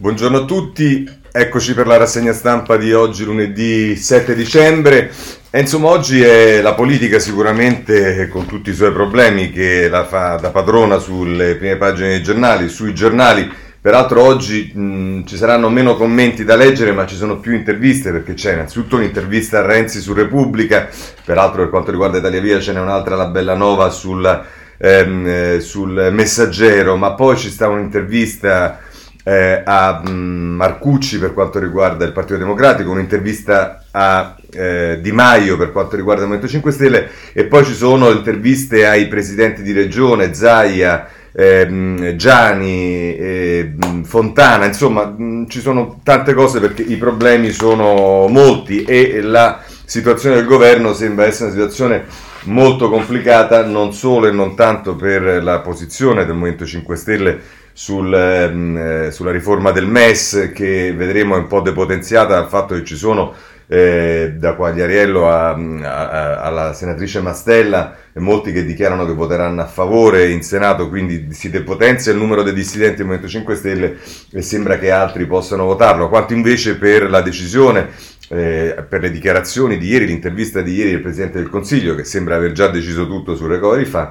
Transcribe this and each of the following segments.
Buongiorno a tutti, eccoci per la rassegna stampa di oggi lunedì 7 dicembre. E insomma oggi è la politica sicuramente con tutti i suoi problemi che la fa da padrona sulle prime pagine dei giornali, sui giornali. Peraltro oggi mh, ci saranno meno commenti da leggere ma ci sono più interviste perché c'è innanzitutto un'intervista a Renzi su Repubblica, peraltro per quanto riguarda Italia Via ce n'è un'altra la Bella Nova sul, ehm, eh, sul Messaggero, ma poi ci sta un'intervista eh, a mh, Marcucci per quanto riguarda il Partito Democratico, un'intervista a eh, Di Maio per quanto riguarda il Movimento 5 Stelle e poi ci sono interviste ai presidenti di regione, Zaia, ehm, Gianni, eh, Fontana, insomma mh, ci sono tante cose perché i problemi sono molti e la situazione del governo sembra essere una situazione molto complicata non solo e non tanto per la posizione del Movimento 5 Stelle sul, eh, sulla riforma del MES che vedremo un po' depotenziata dal fatto che ci sono eh, da Quagliariello a, a, alla senatrice Mastella molti che dichiarano che voteranno a favore in Senato, quindi si depotenzia il numero dei dissidenti del Movimento 5 Stelle e sembra che altri possano votarlo, quanto invece per la decisione eh, per le dichiarazioni di ieri, l'intervista di ieri del Presidente del Consiglio, che sembra aver già deciso tutto sul recovery fund,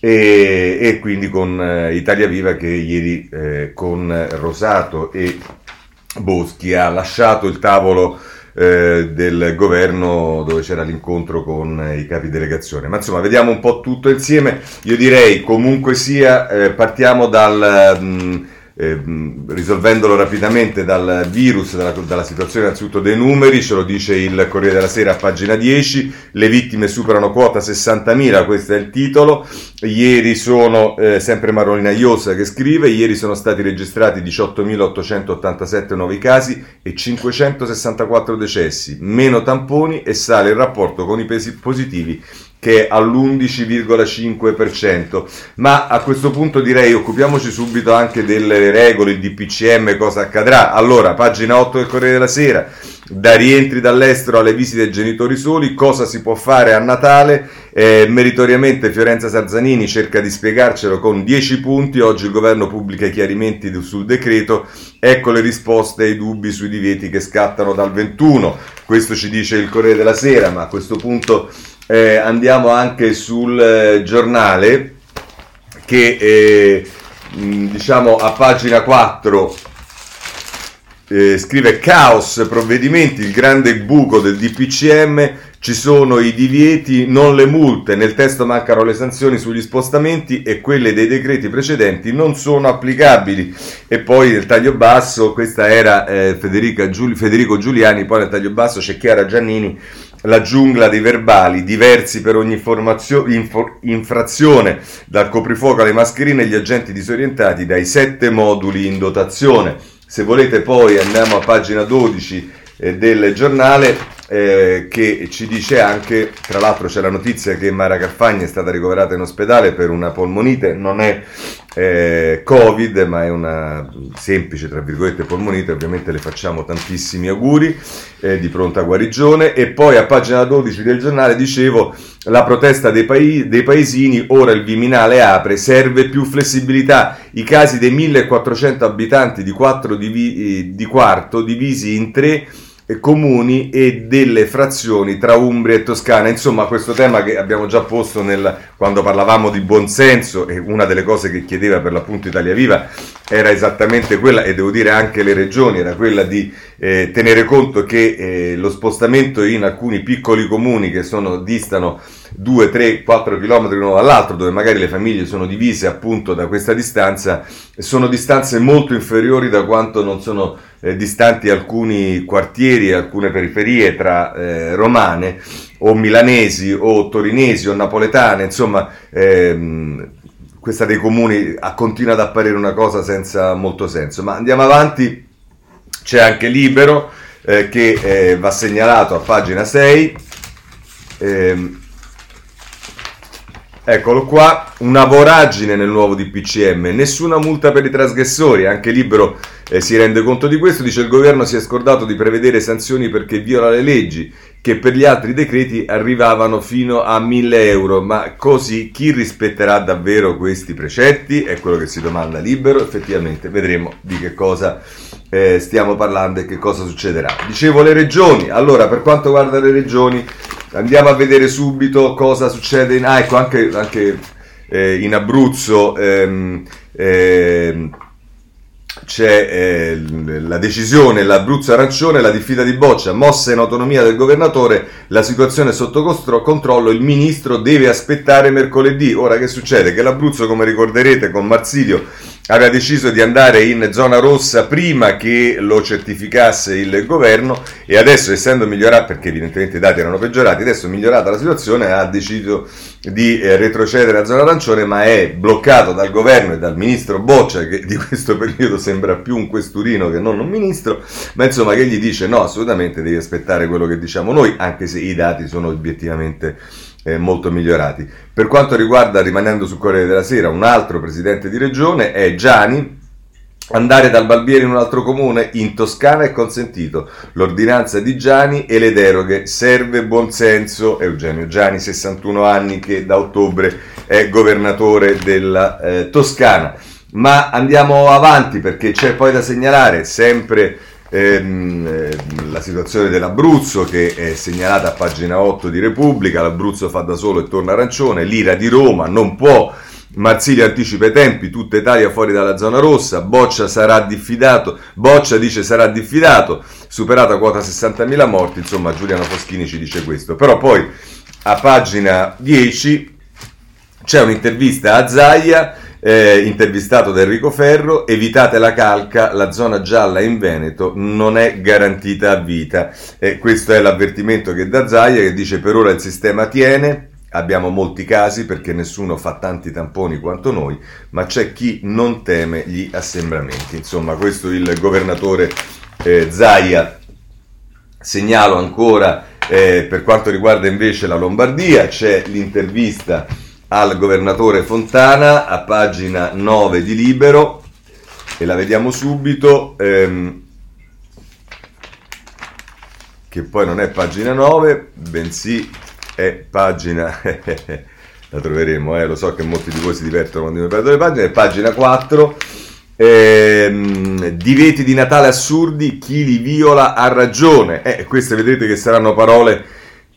e, e quindi con eh, Italia Viva che ieri eh, con Rosato e Boschi ha lasciato il tavolo eh, del governo dove c'era l'incontro con i capi delegazione. Ma insomma, vediamo un po' tutto insieme. Io direi comunque sia, eh, partiamo dal... Mh, eh, risolvendolo rapidamente dal virus, dalla, dalla, situazione innanzitutto dei numeri, ce lo dice il Corriere della Sera a pagina 10, le vittime superano quota 60.000, questo è il titolo, ieri sono, eh, sempre Marolina Iosa che scrive, ieri sono stati registrati 18.887 nuovi casi e 564 decessi, meno tamponi e sale il rapporto con i pesi positivi che è all'11,5%. Ma a questo punto direi occupiamoci subito anche delle regole, il DPCM, cosa accadrà. Allora, pagina 8 del Corriere della Sera, da rientri dall'estero alle visite ai genitori soli, cosa si può fare a Natale? Eh, meritoriamente Fiorenza Sarzanini cerca di spiegarcelo con 10 punti, oggi il governo pubblica i chiarimenti sul decreto, ecco le risposte ai dubbi sui divieti che scattano dal 21. Questo ci dice il Corriere della Sera, ma a questo punto eh, andiamo anche sul eh, giornale che eh, diciamo a pagina 4 eh, scrive caos provvedimenti il grande buco del DPCM ci sono i divieti non le multe. Nel testo mancano le sanzioni sugli spostamenti e quelle dei decreti precedenti non sono applicabili e poi nel taglio basso questa era eh, Giul- Federico Giuliani poi nel taglio basso c'è Chiara Giannini la giungla dei verbali, diversi per ogni infor- infrazione, dal coprifuoco alle mascherine gli agenti disorientati dai sette moduli in dotazione. Se volete poi andiamo a pagina 12 eh, del giornale eh, che ci dice anche, tra l'altro c'è la notizia che Mara Carfagna è stata ricoverata in ospedale per una polmonite, non è eh, Covid ma è una semplice, tra virgolette, polmonite, ovviamente le facciamo tantissimi auguri eh, di pronta guarigione. E poi a pagina 12 del giornale dicevo la protesta dei, pai- dei paesini, ora il Viminale apre, serve più flessibilità, i casi dei 1400 abitanti di, 4 divi- di quarto divisi in tre comuni e delle frazioni tra Umbria e Toscana. Insomma, questo tema che abbiamo già posto nel, quando parlavamo di buonsenso e una delle cose che chiedeva per l'appunto Italia Viva era esattamente quella, e devo dire anche le regioni, era quella di eh, tenere conto che eh, lo spostamento in alcuni piccoli comuni che sono, distano 2, 3, 4 km l'uno dall'altro, dove magari le famiglie sono divise appunto da questa distanza, sono distanze molto inferiori da quanto non sono eh, distanti alcuni quartieri, alcune periferie tra eh, romane o milanesi o torinesi o napoletane, insomma ehm, questa dei comuni continua ad apparire una cosa senza molto senso. Ma andiamo avanti, c'è anche Libero eh, che eh, va segnalato a pagina 6. Eccolo qua, una voragine nel nuovo DPCM, nessuna multa per i trasgressori, anche Libero eh, si rende conto di questo, dice il governo si è scordato di prevedere sanzioni perché viola le leggi, che per gli altri decreti arrivavano fino a 1000 euro, ma così chi rispetterà davvero questi precetti? È quello che si domanda Libero, effettivamente vedremo di che cosa eh, stiamo parlando e che cosa succederà. Dicevo le regioni, allora per quanto riguarda le regioni Andiamo a vedere subito cosa succede in, ah, ecco, anche, anche eh, in Abruzzo. Ehm, ehm, c'è eh, la decisione, l'Abruzzo arancione, la diffida di Boccia, mossa in autonomia del governatore, la situazione è sotto controllo, il ministro deve aspettare mercoledì. Ora che succede? Che l'Abruzzo, come ricorderete, con Marsilio aveva deciso di andare in zona rossa prima che lo certificasse il governo e adesso essendo migliorato, perché evidentemente i dati erano peggiorati, adesso migliorata la situazione ha deciso di eh, retrocedere a zona arancione ma è bloccato dal governo e dal ministro Boccia che di questo periodo sembra più un questurino che non un ministro, ma insomma che gli dice no assolutamente devi aspettare quello che diciamo noi anche se i dati sono obiettivamente eh, molto migliorati. Per quanto riguarda, rimanendo sul Corriere della Sera, un altro presidente di regione è Gianni. Andare dal Balbiere in un altro comune in Toscana è consentito. L'ordinanza di Gianni e le deroghe. Serve buonsenso. Eugenio Gianni, 61 anni, che da ottobre è governatore della eh, Toscana. Ma andiamo avanti perché c'è poi da segnalare sempre ehm, ehm, la situazione dell'Abruzzo che è segnalata a pagina 8 di Repubblica, l'Abruzzo fa da solo e torna arancione, l'ira di Roma non può, Marsiglia anticipa i tempi, tutta Italia fuori dalla zona rossa, Boccia sarà diffidato, Boccia dice sarà diffidato, superata quota 60.000 morti, insomma Giuliano Foschini ci dice questo, però poi a pagina 10 c'è un'intervista a Zaia eh, intervistato da Enrico Ferro, evitate la calca, la zona gialla in Veneto non è garantita a vita. E questo è l'avvertimento che dà Zaia che dice per ora il sistema tiene, abbiamo molti casi perché nessuno fa tanti tamponi quanto noi, ma c'è chi non teme gli assembramenti. Insomma, questo il governatore eh, Zaia. Segnalo ancora eh, per quanto riguarda invece la Lombardia, c'è l'intervista al governatore Fontana a pagina 9 di Libero e la vediamo subito ehm, che poi non è pagina 9 bensì è pagina la troveremo eh, lo so che molti di voi si divertono quando mi perdo le pagine è pagina 4 ehm, diveti di Natale assurdi chi li viola ha ragione. Eh, queste vedrete che saranno parole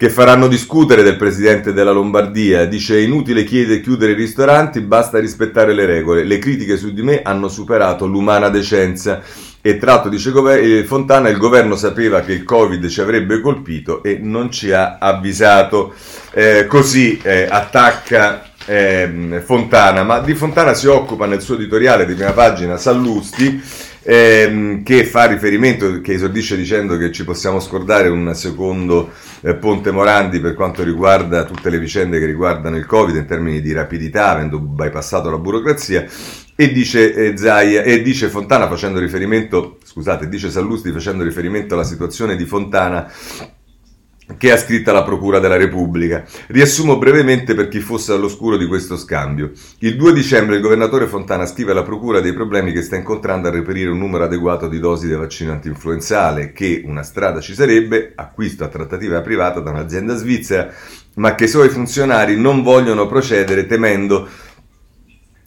che faranno discutere del presidente della Lombardia. Dice inutile chiedere chiudere i ristoranti, basta rispettare le regole. Le critiche su di me hanno superato l'umana decenza. E tratto, dice eh, Fontana, il governo sapeva che il Covid ci avrebbe colpito e non ci ha avvisato. Eh, così eh, attacca eh, Fontana, ma di Fontana si occupa nel suo editoriale di prima pagina Sallusti ehm, che fa riferimento, che esordisce dicendo che ci possiamo scordare un secondo eh, Ponte Morandi per quanto riguarda tutte le vicende che riguardano il Covid in termini di rapidità, avendo bypassato la burocrazia. E dice, eh, Zaia, e dice Fontana facendo riferimento, scusate, dice Sallusti facendo riferimento alla situazione di Fontana che ha scritta la Procura della Repubblica. Riassumo brevemente per chi fosse all'oscuro di questo scambio. Il 2 dicembre il governatore Fontana scrive alla Procura dei problemi che sta incontrando a reperire un numero adeguato di dosi del vaccino antinfluenzale, che una strada ci sarebbe, acquisto a trattativa privata da un'azienda svizzera, ma che i suoi funzionari non vogliono procedere temendo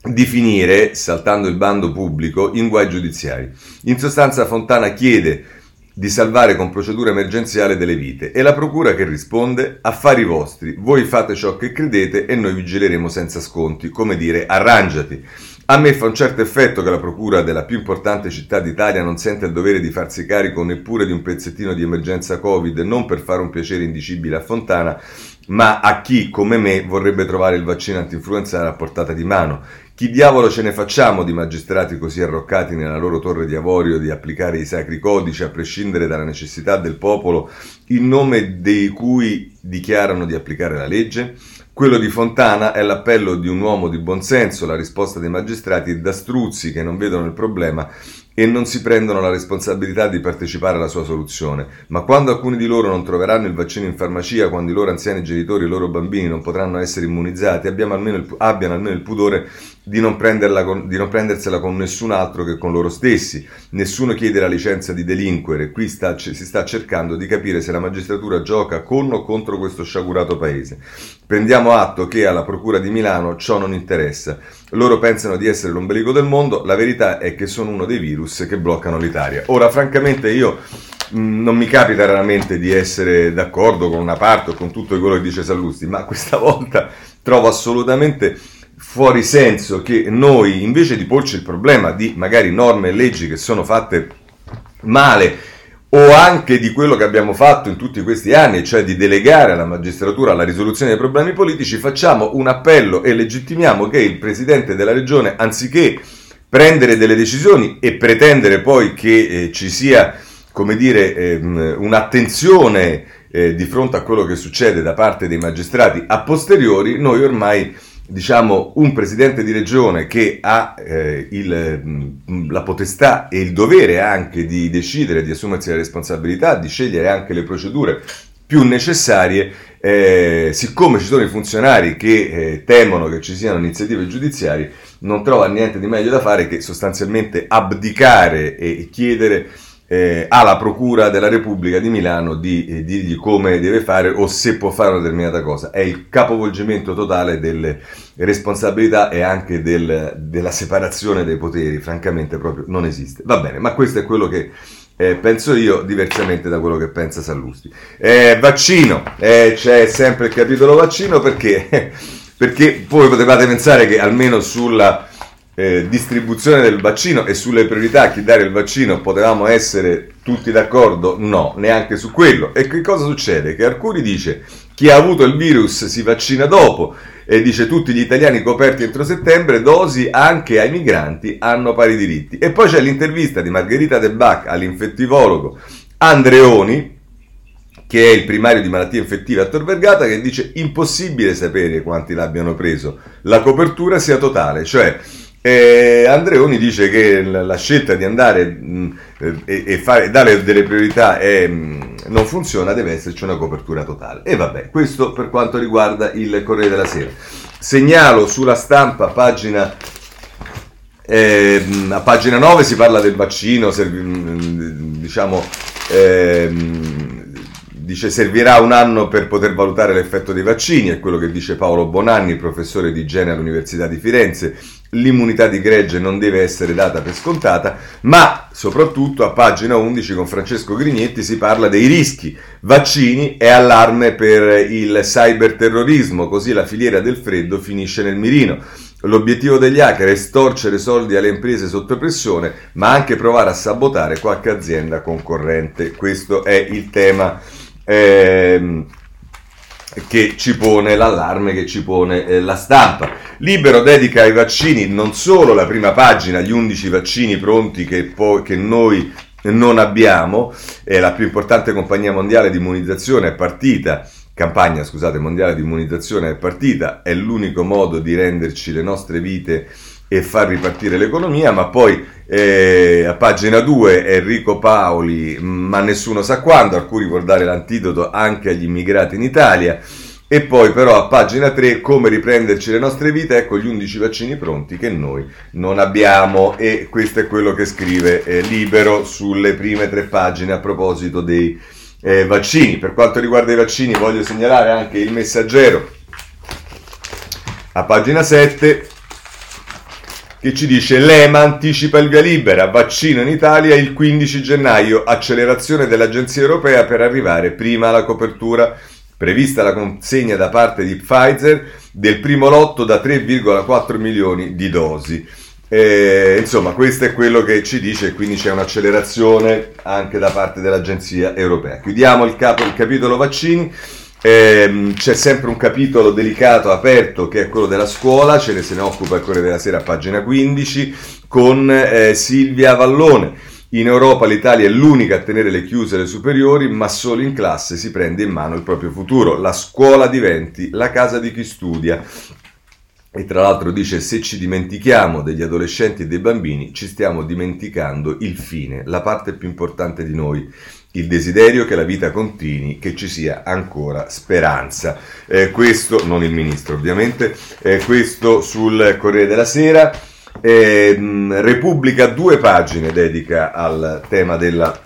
di finire, saltando il bando pubblico, in guai giudiziari. In sostanza Fontana chiede di salvare con procedura emergenziale delle vite e la procura che risponde affari vostri, voi fate ciò che credete e noi vigileremo senza sconti, come dire arrangiati. A me fa un certo effetto che la procura della più importante città d'Italia non senta il dovere di farsi carico neppure di un pezzettino di emergenza Covid, non per fare un piacere indicibile a Fontana, ma a chi, come me, vorrebbe trovare il vaccino antinfluenzale a portata di mano. Chi diavolo ce ne facciamo di magistrati così arroccati nella loro torre di avorio di applicare i sacri codici a prescindere dalla necessità del popolo in nome dei cui dichiarano di applicare la legge? Quello di Fontana è l'appello di un uomo di buonsenso, la risposta dei magistrati è da struzzi che non vedono il problema e non si prendono la responsabilità di partecipare alla sua soluzione. Ma quando alcuni di loro non troveranno il vaccino in farmacia, quando i loro anziani genitori e i loro bambini non potranno essere immunizzati, abbiano almeno il pudore di non, con, di non, prendersela con nessun altro che con loro stessi. Nessuno chiede la licenza di delinquere. Qui sta, si sta cercando di capire se la magistratura gioca con o contro questo sciagurato paese. Prendiamo atto che alla Procura di Milano ciò non interessa. Loro pensano di essere l'ombelico del mondo, la verità è che sono uno dei virus che bloccano l'Italia. Ora, francamente, io mm, non mi capita raramente di essere d'accordo con una parte o con tutto quello che dice Sallusti, ma questa volta trovo assolutamente fuori senso che noi, invece di porci il problema di magari norme e leggi che sono fatte male, o anche di quello che abbiamo fatto in tutti questi anni, cioè di delegare alla magistratura la risoluzione dei problemi politici, facciamo un appello e legittimiamo che il Presidente della Regione, anziché prendere delle decisioni e pretendere poi che eh, ci sia, come dire, ehm, un'attenzione eh, di fronte a quello che succede da parte dei magistrati a posteriori, noi ormai diciamo, un presidente di regione che ha eh, il, mm, la potestà e il dovere anche di decidere, di assumersi la responsabilità, di scegliere anche le procedure più necessarie, eh, siccome ci sono i funzionari che eh, temono che ci siano iniziative giudiziarie, non trova niente di meglio da fare che sostanzialmente abdicare e chiedere eh, alla Procura della Repubblica di Milano di eh, dirgli come deve fare o se può fare una determinata cosa. È il capovolgimento totale delle responsabilità e anche del, della separazione dei poteri, francamente proprio non esiste. Va bene, ma questo è quello che eh, penso io, diversamente da quello che pensa Sallusti. Eh, vaccino, eh, c'è sempre il capitolo vaccino perché, perché voi potevate pensare che almeno sulla eh, distribuzione del vaccino e sulle priorità a chi dare il vaccino potevamo essere tutti d'accordo? No, neanche su quello. E che cosa succede? Che alcuni dice chi ha avuto il virus si vaccina dopo e dice tutti gli italiani coperti entro settembre, dosi anche ai migranti hanno pari diritti. E poi c'è l'intervista di Margherita De Bach all'infettivologo Andreoni, che è il primario di malattie infettive a Tor Vergata, che dice impossibile sapere quanti l'abbiano preso, la copertura sia totale, cioè eh, Andreoni dice che la scelta di andare mh, e, e fare, dare delle priorità è, mh, non funziona, deve esserci una copertura totale. E vabbè, questo per quanto riguarda il Corriere della Sera. Segnalo sulla stampa, pagina, eh, a pagina 9 si parla del vaccino, serv- diciamo... Eh, dice servirà un anno per poter valutare l'effetto dei vaccini, è quello che dice Paolo Bonanni, professore di igiene all'Università di Firenze. L'immunità di gregge non deve essere data per scontata, ma soprattutto a pagina 11 con Francesco Grignetti si parla dei rischi, vaccini e allarme per il cyberterrorismo, così la filiera del freddo finisce nel mirino. L'obiettivo degli hacker è storcere soldi alle imprese sotto pressione, ma anche provare a sabotare qualche azienda concorrente. Questo è il tema ehm, che ci pone l'allarme, che ci pone eh, la stampa. Libero dedica ai vaccini non solo la prima pagina, gli 11 vaccini pronti che, poi, che noi non abbiamo, è la più importante compagnia mondiale di immunizzazione, è partita campagna scusate, mondiale di immunizzazione è partita, è l'unico modo di renderci le nostre vite e far ripartire l'economia, ma poi eh, a pagina 2 Enrico Paoli, ma nessuno sa quando, alcuni vuol dare l'antidoto anche agli immigrati in Italia, e poi però a pagina 3 come riprenderci le nostre vite, ecco gli 11 vaccini pronti che noi non abbiamo e questo è quello che scrive eh, Libero sulle prime tre pagine a proposito dei eh, vaccini. Per quanto riguarda i vaccini voglio segnalare anche il messaggero a pagina 7 che ci dice l'EMA anticipa il via libera, vaccino in Italia il 15 gennaio, accelerazione dell'Agenzia Europea per arrivare prima alla copertura. Prevista la consegna da parte di Pfizer del primo lotto da 3,4 milioni di dosi. E, insomma, questo è quello che ci dice, quindi c'è un'accelerazione anche da parte dell'Agenzia Europea. Chiudiamo il, capo, il capitolo vaccini. Eh, c'è sempre un capitolo delicato aperto che è quello della scuola, ce ne se ne occupa il Corriere della Sera pagina 15 con eh, Silvia Vallone. In Europa l'Italia è l'unica a tenere le chiuse le superiori, ma solo in classe si prende in mano il proprio futuro. La scuola diventi la casa di chi studia. E tra l'altro dice se ci dimentichiamo degli adolescenti e dei bambini, ci stiamo dimenticando il fine, la parte più importante di noi, il desiderio che la vita continui, che ci sia ancora speranza. Eh, questo, non il ministro ovviamente, eh, questo sul Corriere della Sera. Eh, Repubblica due pagine dedica al tema della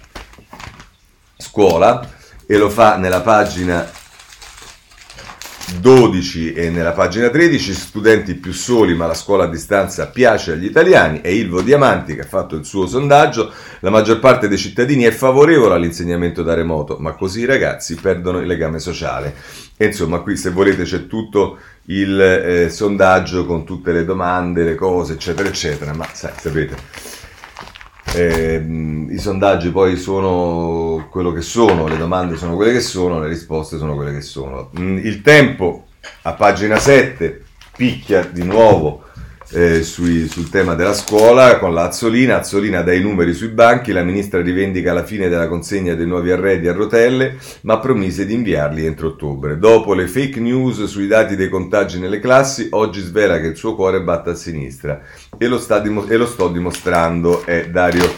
scuola e lo fa nella pagina 12 e nella pagina 13 studenti più soli ma la scuola a distanza piace agli italiani. E Ilvo Diamanti che ha fatto il suo sondaggio. La maggior parte dei cittadini è favorevole all'insegnamento da remoto ma così i ragazzi perdono il legame sociale. E insomma qui se volete c'è tutto il eh, sondaggio con tutte le domande le cose eccetera eccetera ma sai, sapete eh, I sondaggi poi sono quello che sono, le domande sono quelle che sono, le risposte sono quelle che sono. Mm, il tempo a pagina 7 picchia di nuovo eh, sui, sul tema della scuola con la Azzolina. Azzolina dà i numeri sui banchi, la ministra rivendica la fine della consegna dei nuovi arredi a rotelle, ma promise di inviarli entro ottobre. Dopo le fake news sui dati dei contagi nelle classi, oggi svela che il suo cuore batte a sinistra e lo, dim- e lo sto dimostrando. È Dario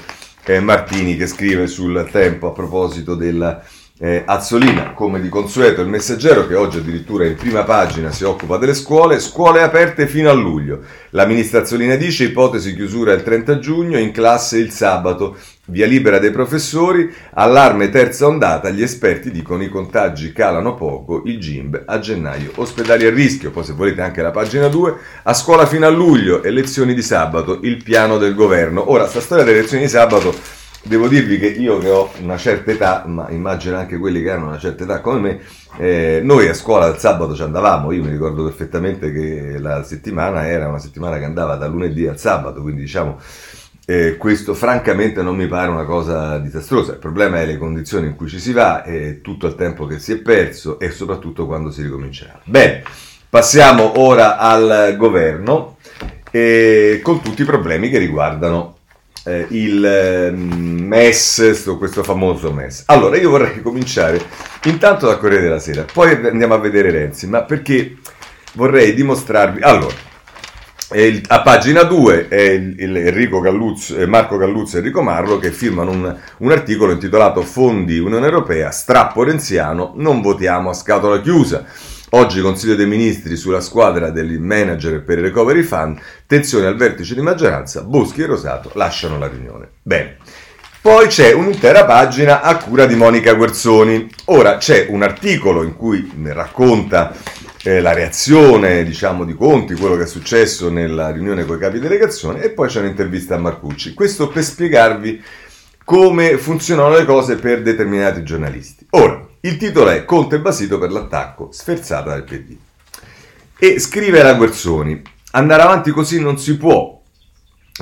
eh, Martini che scrive sul tempo a proposito della eh, Azzolina, come di consueto, il messaggero che oggi addirittura in prima pagina si occupa delle scuole, scuole aperte fino a luglio. La ministra Azzolina dice ipotesi chiusura il 30 giugno, in classe il sabato, via libera dei professori, allarme terza ondata, gli esperti dicono i contagi calano poco, il GIMB a gennaio, ospedali a rischio, poi se volete anche la pagina 2, a scuola fino a luglio, elezioni di sabato, il piano del governo. Ora, sta storia delle elezioni di sabato Devo dirvi che io che ho una certa età, ma immagino anche quelli che hanno una certa età come me, eh, noi a scuola il sabato ci andavamo, io mi ricordo perfettamente che la settimana era una settimana che andava da lunedì al sabato, quindi diciamo eh, questo francamente non mi pare una cosa disastrosa, il problema è le condizioni in cui ci si va, e tutto il tempo che si è perso e soprattutto quando si ricomincerà. Bene, passiamo ora al governo eh, con tutti i problemi che riguardano eh, il eh, MES, questo famoso MES. Allora, io vorrei cominciare intanto dal Corriere della Sera, poi andiamo a vedere Renzi, ma perché vorrei dimostrarvi... Allora, il, a pagina 2 è il, il Galluzzo, eh, Marco Galluzzo e Enrico Marlo che firmano un, un, articolo intitolato Fondi Unione Europea, strappo renziano, non votiamo a scatola chiusa. Oggi Consiglio dei Ministri sulla squadra degli manager per il Recovery Fund, tensione al vertice di maggioranza, Boschi e Rosato lasciano la riunione. Bene. Poi c'è un'intera pagina a cura di Monica Guerzoni. Ora c'è un articolo in cui racconta eh, la reazione, diciamo, di Conti, quello che è successo nella riunione con i capi delegazione e poi c'è un'intervista a Marcucci. Questo per spiegarvi come funzionano le cose per determinati giornalisti. Ora, il titolo è Conte Basito per l'attacco, sferzata dal PD. E scrive la Guerzoni, andare avanti così non si può,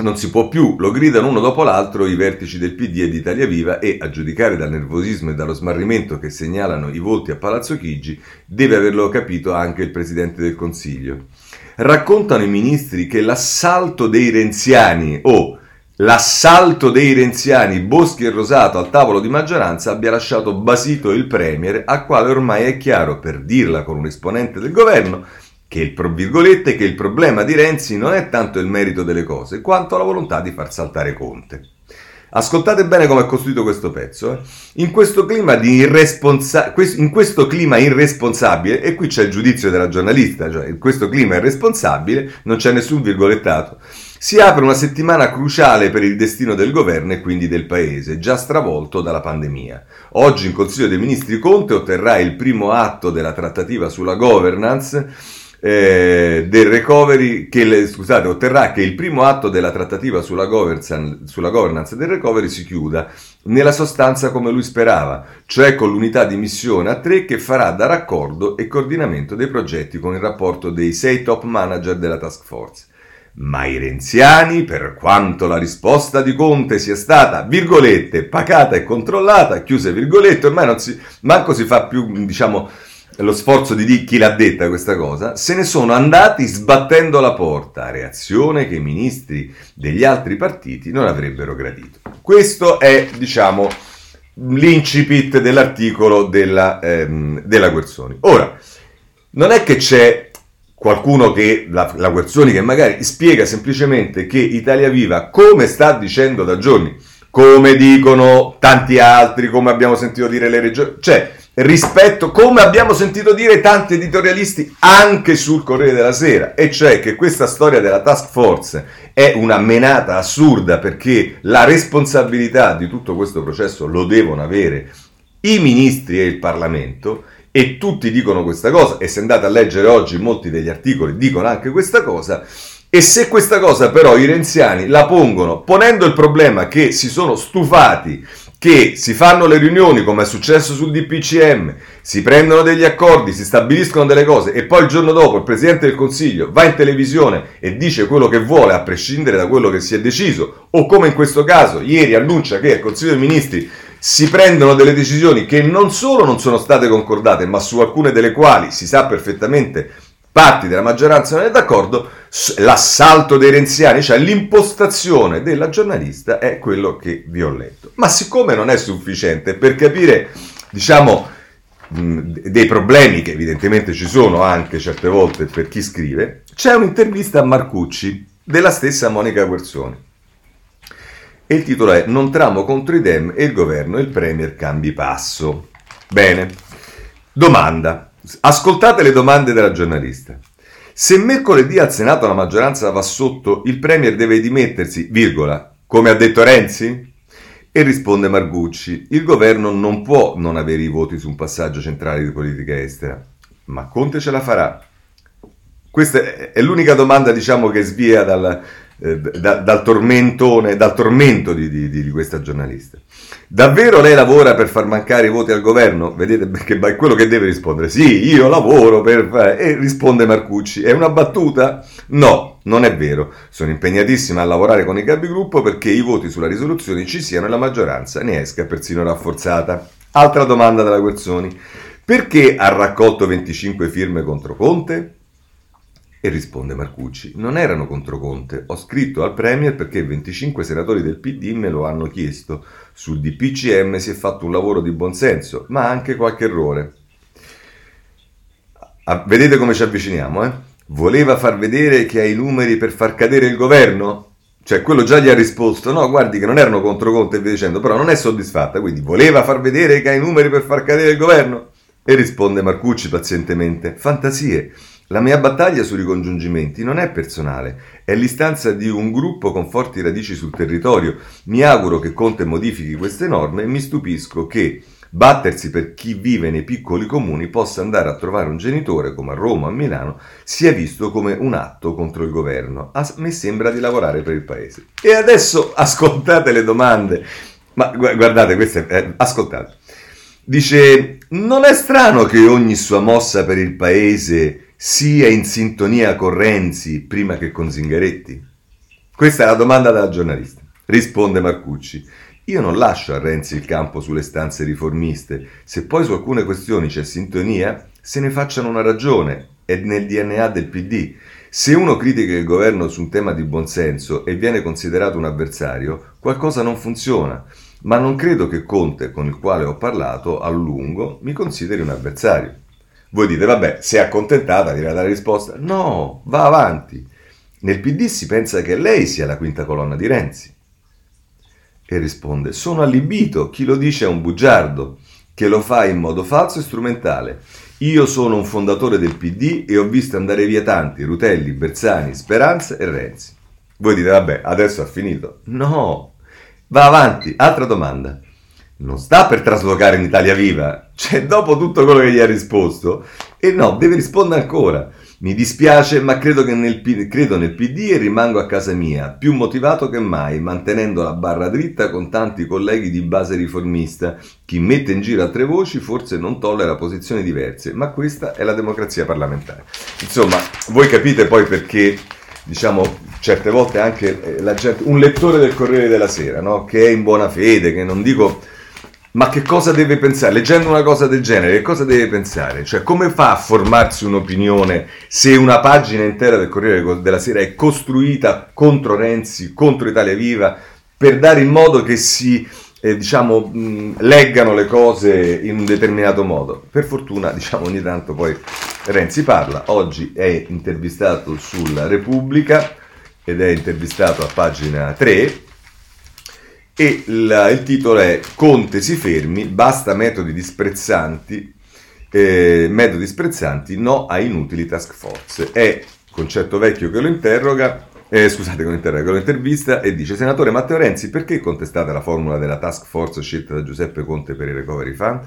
non si può più, lo gridano uno dopo l'altro i vertici del PD e di Italia Viva e, a giudicare dal nervosismo e dallo smarrimento che segnalano i volti a Palazzo Chigi, deve averlo capito anche il Presidente del Consiglio. Raccontano i ministri che l'assalto dei renziani o oh, l'assalto dei renziani Boschi e Rosato al tavolo di maggioranza abbia lasciato basito il Premier, a quale ormai è chiaro, per dirla con un esponente del governo, che il, che il problema di Renzi non è tanto il merito delle cose, quanto la volontà di far saltare Conte. Ascoltate bene come è costruito questo pezzo. Eh? In, questo irresponsa- in, questo clima irresponsabile, e qui c'è il giudizio della giornalista, cioè in questo clima irresponsabile non c'è nessun virgolettato, si apre una settimana cruciale per il destino del governo e quindi del paese, già stravolto dalla pandemia. Oggi in Consiglio dei Ministri Conte otterrà il primo atto della trattativa sulla governance eh, del recovery, che le, scusate, otterrà che il primo atto della trattativa sulla sulla governance del recovery si chiuda nella sostanza come lui sperava, cioè con l'unità di missione a tre che farà da raccordo e coordinamento dei progetti con il rapporto dei sei top manager della task force. Ma i renziani, per quanto la risposta di Conte sia stata, virgolette, pacata e controllata, chiuse virgolette, ormai non si, manco si fa più, diciamo, lo sforzo di dire chi l'ha detta questa cosa, se ne sono andati sbattendo la porta, reazione che i ministri degli altri partiti non avrebbero gradito. Questo è, diciamo, l'incipit dell'articolo della, ehm, della Guerzoni. Ora, non è che c'è qualcuno che, la, la Guerzoni che magari spiega semplicemente che Italia Viva, come sta dicendo da giorni, come dicono tanti altri, come abbiamo sentito dire le regioni, cioè rispetto, come abbiamo sentito dire tanti editorialisti anche sul Corriere della Sera, e cioè che questa storia della task force è una menata assurda perché la responsabilità di tutto questo processo lo devono avere i ministri e il Parlamento e tutti dicono questa cosa e se andate a leggere oggi molti degli articoli dicono anche questa cosa e se questa cosa però i renziani la pongono ponendo il problema che si sono stufati che si fanno le riunioni come è successo sul DPCM, si prendono degli accordi, si stabiliscono delle cose e poi il giorno dopo il Presidente del Consiglio va in televisione e dice quello che vuole a prescindere da quello che si è deciso o come in questo caso ieri annuncia che il Consiglio dei Ministri si prendono delle decisioni che non solo non sono state concordate, ma su alcune delle quali si sa perfettamente parti della maggioranza non è d'accordo, l'assalto dei renziani, cioè l'impostazione della giornalista è quello che vi ho letto. Ma siccome non è sufficiente per capire, diciamo, dei problemi che evidentemente ci sono anche certe volte per chi scrive, c'è un'intervista a Marcucci della stessa Monica Guerzoni e il titolo è Non tramo contro i Dem e il governo e il Premier cambi passo. Bene, domanda. Ascoltate le domande della giornalista. Se mercoledì al Senato la maggioranza va sotto, il Premier deve dimettersi, virgola, come ha detto Renzi? E risponde Margucci, il governo non può non avere i voti su un passaggio centrale di politica estera, ma Conte ce la farà. Questa è l'unica domanda, diciamo, che svia dal, eh, da, dal tormentone, dal tormento di, di, di, questa giornalista. Davvero lei lavora per far mancare i voti al governo? Vedete che è quello che deve rispondere. Sì, io lavoro per... E risponde Marcucci. È una battuta? No, non è vero. Sono impegnatissima a lavorare con i capigruppo perché i voti sulla risoluzione ci siano e la maggioranza ne esca persino rafforzata. Altra domanda della Guerzoni. Perché ha raccolto 25 firme contro Conte? E risponde Marcucci, non erano contro Conte, ho scritto al Premier perché 25 senatori del PD me lo hanno chiesto. Sul DPCM si è fatto un lavoro di buonsenso, ma anche qualche errore. Ah, vedete come ci avviciniamo, eh? Voleva far vedere che ha i numeri per far cadere il governo? Cioè, quello già gli ha risposto, no, guardi che non erano contro Conte e via dicendo, però non è soddisfatta, quindi voleva far vedere che ha i numeri per far cadere il governo? E risponde Marcucci pazientemente, fantasie. La mia battaglia sui ricongiungimenti non è personale, è l'istanza di un gruppo con forti radici sul territorio. Mi auguro che Conte modifichi queste norme e mi stupisco che battersi per chi vive nei piccoli comuni possa andare a trovare un genitore come a Roma o a Milano sia visto come un atto contro il governo. A me sembra di lavorare per il paese. E adesso ascoltate le domande. Ma guardate, queste, eh, ascoltate. Dice, non è strano che ogni sua mossa per il paese sia in sintonia con Renzi prima che con Zingaretti? Questa è la domanda della giornalista. Risponde Marcucci. Io non lascio a Renzi il campo sulle stanze riformiste. Se poi su alcune questioni c'è sintonia, se ne facciano una ragione. È nel DNA del PD. Se uno critica il governo su un tema di buonsenso e viene considerato un avversario, qualcosa non funziona. Ma non credo che Conte, con il quale ho parlato a lungo, mi consideri un avversario. Voi dite, vabbè, sei accontentata, dirà la risposta. No, va avanti. Nel PD si pensa che lei sia la quinta colonna di Renzi. E risponde, sono allibito, chi lo dice è un bugiardo, che lo fa in modo falso e strumentale. Io sono un fondatore del PD e ho visto andare via tanti, Rutelli, Bersani, Speranza e Renzi. Voi dite, vabbè, adesso ha finito. No, va avanti. Altra domanda non sta per traslocare in Italia Viva, cioè dopo tutto quello che gli ha risposto, e no, deve rispondere ancora. Mi dispiace, ma credo, nel, credo nel PD e rimango a casa mia, più motivato che mai, mantenendo la barra dritta con tanti colleghi di base riformista. Chi mette in giro altre voci forse non tollera posizioni diverse, ma questa è la democrazia parlamentare. Insomma, voi capite poi perché, diciamo, certe volte anche eh, gente, un lettore del Corriere della Sera, no? che è in buona fede, che non dico ma che cosa deve pensare? Leggendo una cosa del genere, che cosa deve pensare? Cioè, come fa a formarsi un'opinione se una pagina intera del Corriere della Sera è costruita contro Renzi, contro Italia Viva, per dare in modo che si eh, diciamo, mh, leggano le cose in un determinato modo. Per fortuna, diciamo, ogni tanto poi Renzi parla. Oggi è intervistato sulla Repubblica ed è intervistato a pagina 3 e il, il titolo è Conte si fermi, basta metodi disprezzanti, eh, metodi sprezzanti, no a inutili task force. È concetto vecchio che lo interroga eh, scusate, con l'intervista e dice: Senatore Matteo Renzi, perché contestate la formula della task force scelta da Giuseppe Conte per il Recovery Fund?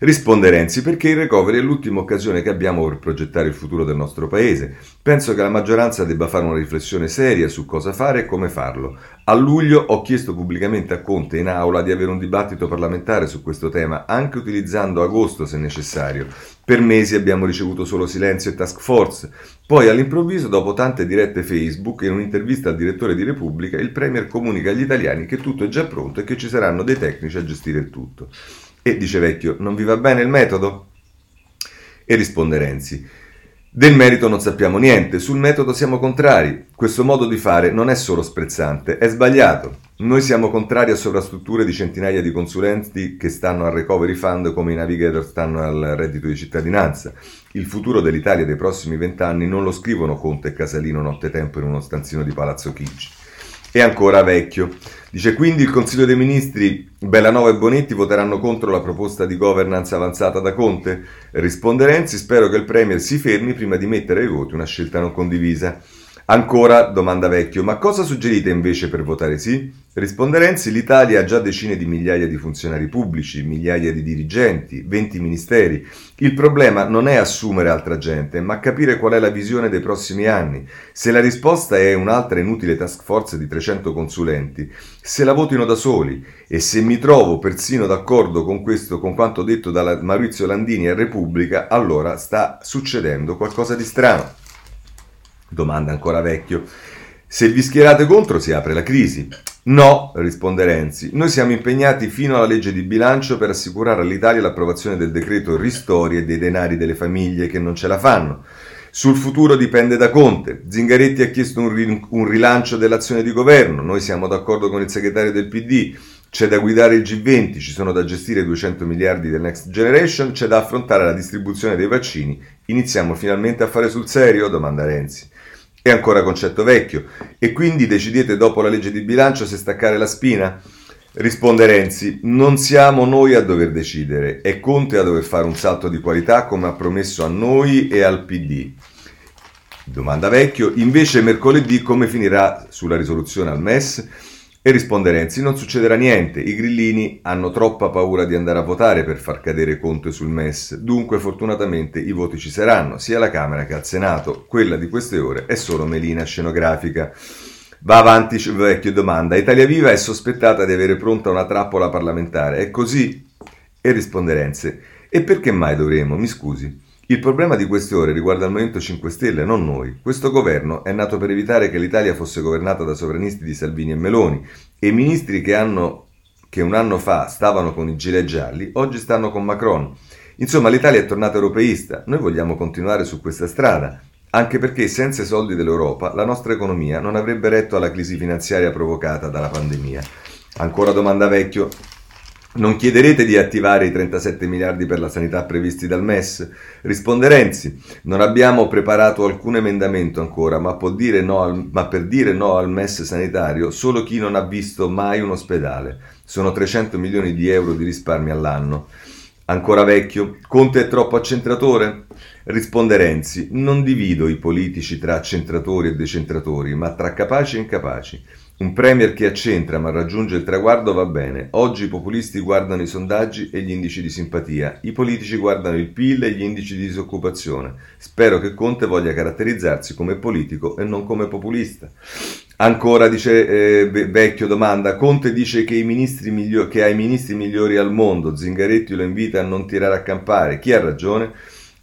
Risponde Renzi: Perché il recovery è l'ultima occasione che abbiamo per progettare il futuro del nostro paese. Penso che la maggioranza debba fare una riflessione seria su cosa fare e come farlo. A luglio ho chiesto pubblicamente a Conte in aula di avere un dibattito parlamentare su questo tema, anche utilizzando agosto se necessario. Per mesi abbiamo ricevuto solo silenzio e task force. Poi all'improvviso, dopo tante dirette Facebook e in un'intervista al direttore di Repubblica, il Premier comunica agli italiani che tutto è già pronto e che ci saranno dei tecnici a gestire il tutto. E dice Vecchio, non vi va bene il metodo? E risponde Renzi, del merito non sappiamo niente, sul metodo siamo contrari. Questo modo di fare non è solo sprezzante, è sbagliato. Noi siamo contrari a sovrastrutture di centinaia di consulenti che stanno al recovery fund come i navigator stanno al reddito di cittadinanza. Il futuro dell'Italia dei prossimi vent'anni non lo scrivono Conte e Casalino nottetempo in uno stanzino di Palazzo Chigi. E ancora vecchio. Dice quindi il Consiglio dei Ministri Bellanova e Bonetti voteranno contro la proposta di governance avanzata da Conte? Risponde Renzi, spero che il Premier si fermi prima di mettere ai voti una scelta non condivisa. Ancora, domanda Vecchio, ma cosa suggerite invece per votare sì? Risponde Renzi, l'Italia ha già decine di migliaia di funzionari pubblici, migliaia di dirigenti, 20 ministeri. Il problema non è assumere altra gente, ma capire qual è la visione dei prossimi anni. Se la risposta è un'altra inutile task force di 300 consulenti, se la votino da soli e se mi trovo persino d'accordo con questo, con quanto detto da Maurizio Landini a Repubblica, allora sta succedendo qualcosa di strano. Domanda ancora vecchio. Se vi schierate contro si apre la crisi. No, risponde Renzi, noi siamo impegnati fino alla legge di bilancio per assicurare all'Italia l'approvazione del decreto ristori e dei denari delle famiglie che non ce la fanno. Sul futuro dipende da Conte. Zingaretti ha chiesto un, rilancio dell'azione di governo. Noi siamo d'accordo con il segretario del PD. C'è da guidare il G20, ci sono da gestire 200 miliardi del Next Generation, c'è da affrontare la distribuzione dei vaccini. Iniziamo finalmente a fare sul serio? domanda Renzi. È ancora concetto vecchio. E quindi decidete dopo la legge di bilancio se staccare la spina? Risponde Renzi, non siamo noi a dover decidere, è Conte a dover fare un salto di qualità come ha promesso a noi e al PD. Domanda Vecchio, invece mercoledì come finirà sulla risoluzione al MES? E risponde Renzi, non succederà niente, i grillini hanno troppa paura di andare a votare per far cadere Conte sul MES, dunque fortunatamente i voti ci saranno, sia alla Camera che al Senato, quella di queste ore è solo melina scenografica. Va avanti vecchio domanda, Italia Viva è sospettata di avere pronta una trappola parlamentare, è così? E risponde Renzi, e perché mai dovremmo, mi scusi? Il problema di queste ore riguarda il Movimento 5 Stelle, non noi. Questo governo è nato per evitare che l'Italia fosse governata da sovranisti di Salvini e Meloni e i ministri che, hanno, che un anno fa stavano con i gilet gialli oggi stanno con Macron. Insomma, l'Italia è tornata europeista. Noi vogliamo continuare su questa strada, anche perché senza i soldi dell'Europa la nostra economia non avrebbe retto alla crisi finanziaria provocata dalla pandemia. Ancora domanda vecchio, non chiederete di attivare i 37 miliardi per la sanità previsti dal MES? Risponde Renzi, non abbiamo preparato alcun emendamento ancora, ma, no al, ma, per dire no al MES sanitario solo chi non ha visto mai un ospedale. Sono 300 milioni di euro di risparmi all'anno. Ancora vecchio, Conte è troppo accentratore? Risponde Renzi, non divido i politici tra accentratori e decentratori, ma tra capaci e incapaci. Un premier che accentra ma raggiunge il traguardo va bene. Oggi i populisti guardano i sondaggi e gli indici di simpatia, i politici guardano il PIL e gli indici di disoccupazione. Spero che Conte voglia caratterizzarsi come politico e non come populista. Ancora dice eh, Vecchio domanda, Conte dice che, migliori, che ha i ministri migliori al mondo, Zingaretti lo invita a non tirare a campare. Chi ha ragione?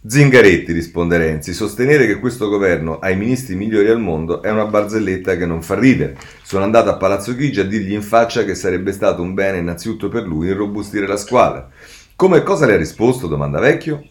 Zingaretti, risponde Renzi, sostenere che questo governo ha i ministri migliori al mondo è una barzelletta che non fa ridere. Sono andato a Palazzo Chigi a dirgli in faccia che sarebbe stato un bene innanzitutto per lui irrobustire la squadra. Come cosa le ha risposto? domanda Vecchio.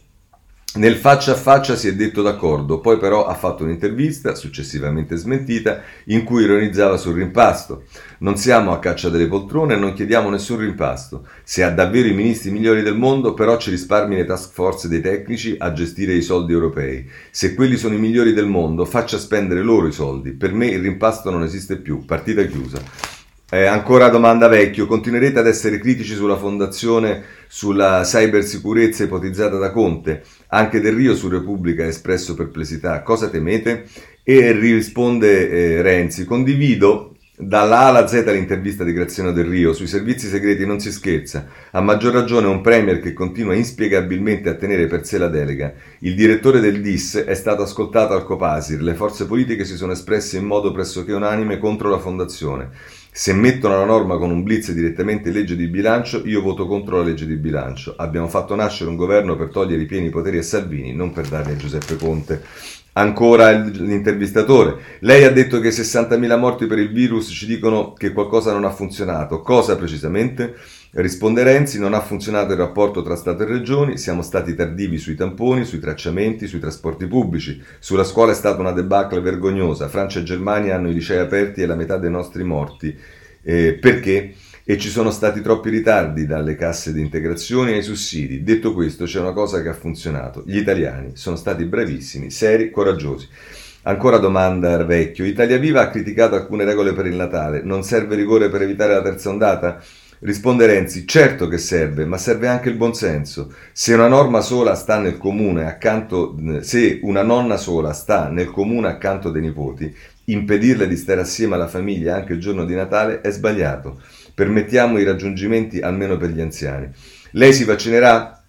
Nel faccia a faccia si è detto d'accordo, poi però ha fatto un'intervista, successivamente smentita, in cui ironizzava sul rimpasto. Non siamo a caccia delle poltrone e non chiediamo nessun rimpasto. Se ha davvero i ministri migliori del mondo, però ci risparmi le task force dei tecnici a gestire i soldi europei. Se quelli sono i migliori del mondo, faccia spendere loro i soldi. Per me il rimpasto non esiste più. Partita chiusa. Eh, ancora domanda vecchio, continuerete ad essere critici sulla fondazione sulla cybersicurezza ipotizzata da Conte? Anche Del Rio su Repubblica ha espresso perplessità. Cosa temete? E risponde eh, Renzi, condivido dalla A alla Z l'intervista di Graziano Del Rio, sui servizi segreti non si scherza, a maggior ragione un premier che continua inspiegabilmente a tenere per sé la delega. Il direttore del DIS è stato ascoltato al Copasir, le forze politiche si sono espresse in modo pressoché unanime contro la fondazione. Se mettono la norma con un blitz direttamente in legge di bilancio, io voto contro la legge di bilancio. Abbiamo fatto nascere un governo per togliere i pieni poteri a Salvini, non per darli a Giuseppe Conte. Ancora l'intervistatore. Lei ha detto che 60.000 morti per il virus ci dicono che qualcosa non ha funzionato. Cosa precisamente? Risponde Renzi, non ha funzionato il rapporto tra Stato e Regioni, siamo stati tardivi sui tamponi, sui tracciamenti, sui trasporti pubblici. Sulla scuola è stata una debacle vergognosa. Francia e Germania hanno i licei aperti e la metà dei nostri morti. Eh, perché? E ci sono stati troppi ritardi dalle casse di integrazione ai sussidi. Detto questo, c'è una cosa che ha funzionato. Gli italiani sono stati bravissimi, seri, coraggiosi. Ancora domanda Vecchio. Italia Viva ha criticato alcune regole per il Natale. Non serve rigore per evitare la terza ondata? Risponde Renzi, certo che serve, ma serve anche il buonsenso. Se una norma sola sta nel comune accanto, se una nonna sola sta nel comune accanto dei nipoti, impedirle di stare assieme alla famiglia anche il giorno di Natale è sbagliato. Permettiamo i raggiungimenti almeno per gli anziani. Lei si vaccinerà?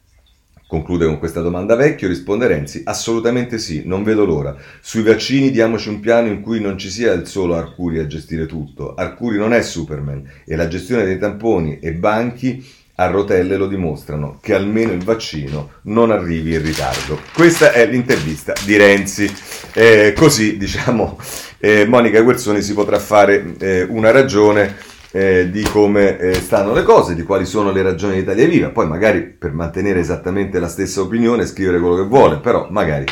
Conclude con questa domanda vecchio, risponde Renzi, assolutamente sì, non vedo l'ora. Sui vaccini diamoci un piano in cui non ci sia il solo Arcuri a gestire tutto. Arcuri non è Superman e la gestione dei tamponi e banchi a rotelle lo dimostrano, che almeno il vaccino non arrivi in ritardo. Questa è l'intervista di Renzi. Eh, così, diciamo, eh, Monica Guerzoni si potrà fare eh, una ragione eh, di come eh, stanno le cose, di quali sono le ragioni di Italia Viva, poi magari per mantenere esattamente la stessa opinione scrivere quello che vuole, però magari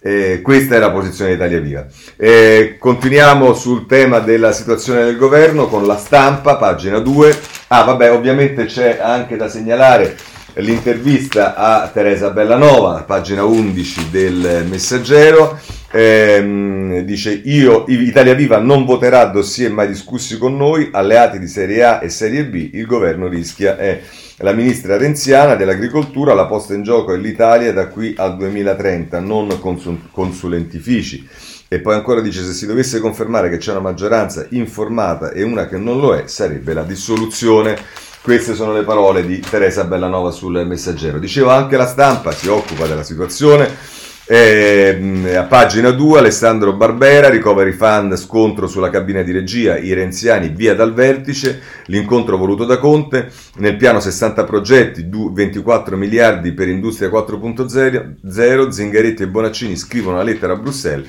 eh, questa è la posizione di Italia Viva. Eh, continuiamo sul tema della situazione del governo con la stampa, pagina 2. Ah vabbè, ovviamente c'è anche da segnalare l'intervista a Teresa Bellanova, pagina 11 del Messaggero ehm, dice io, Italia Viva non voterà dossier mai discussi con noi, alleati di Serie A e Serie B, il governo rischia è la ministra renziana dell'agricoltura, la posta in gioco è l'Italia da qui al 2030, non consul- consulentifici. E poi ancora dice se si dovesse confermare che c'è una maggioranza informata e una che non lo è, sarebbe la dissoluzione. Queste sono le parole di Teresa Bellanova sul messaggero. Diceva anche la stampa, si occupa della situazione eh, a pagina 2 Alessandro Barbera, Recovery Fund, scontro sulla cabina di regia, i renziani via dal vertice, l'incontro voluto da Conte, nel piano 60 progetti, 24 miliardi per Industria 4.0, Zingaretti e Bonaccini scrivono una lettera a Bruxelles,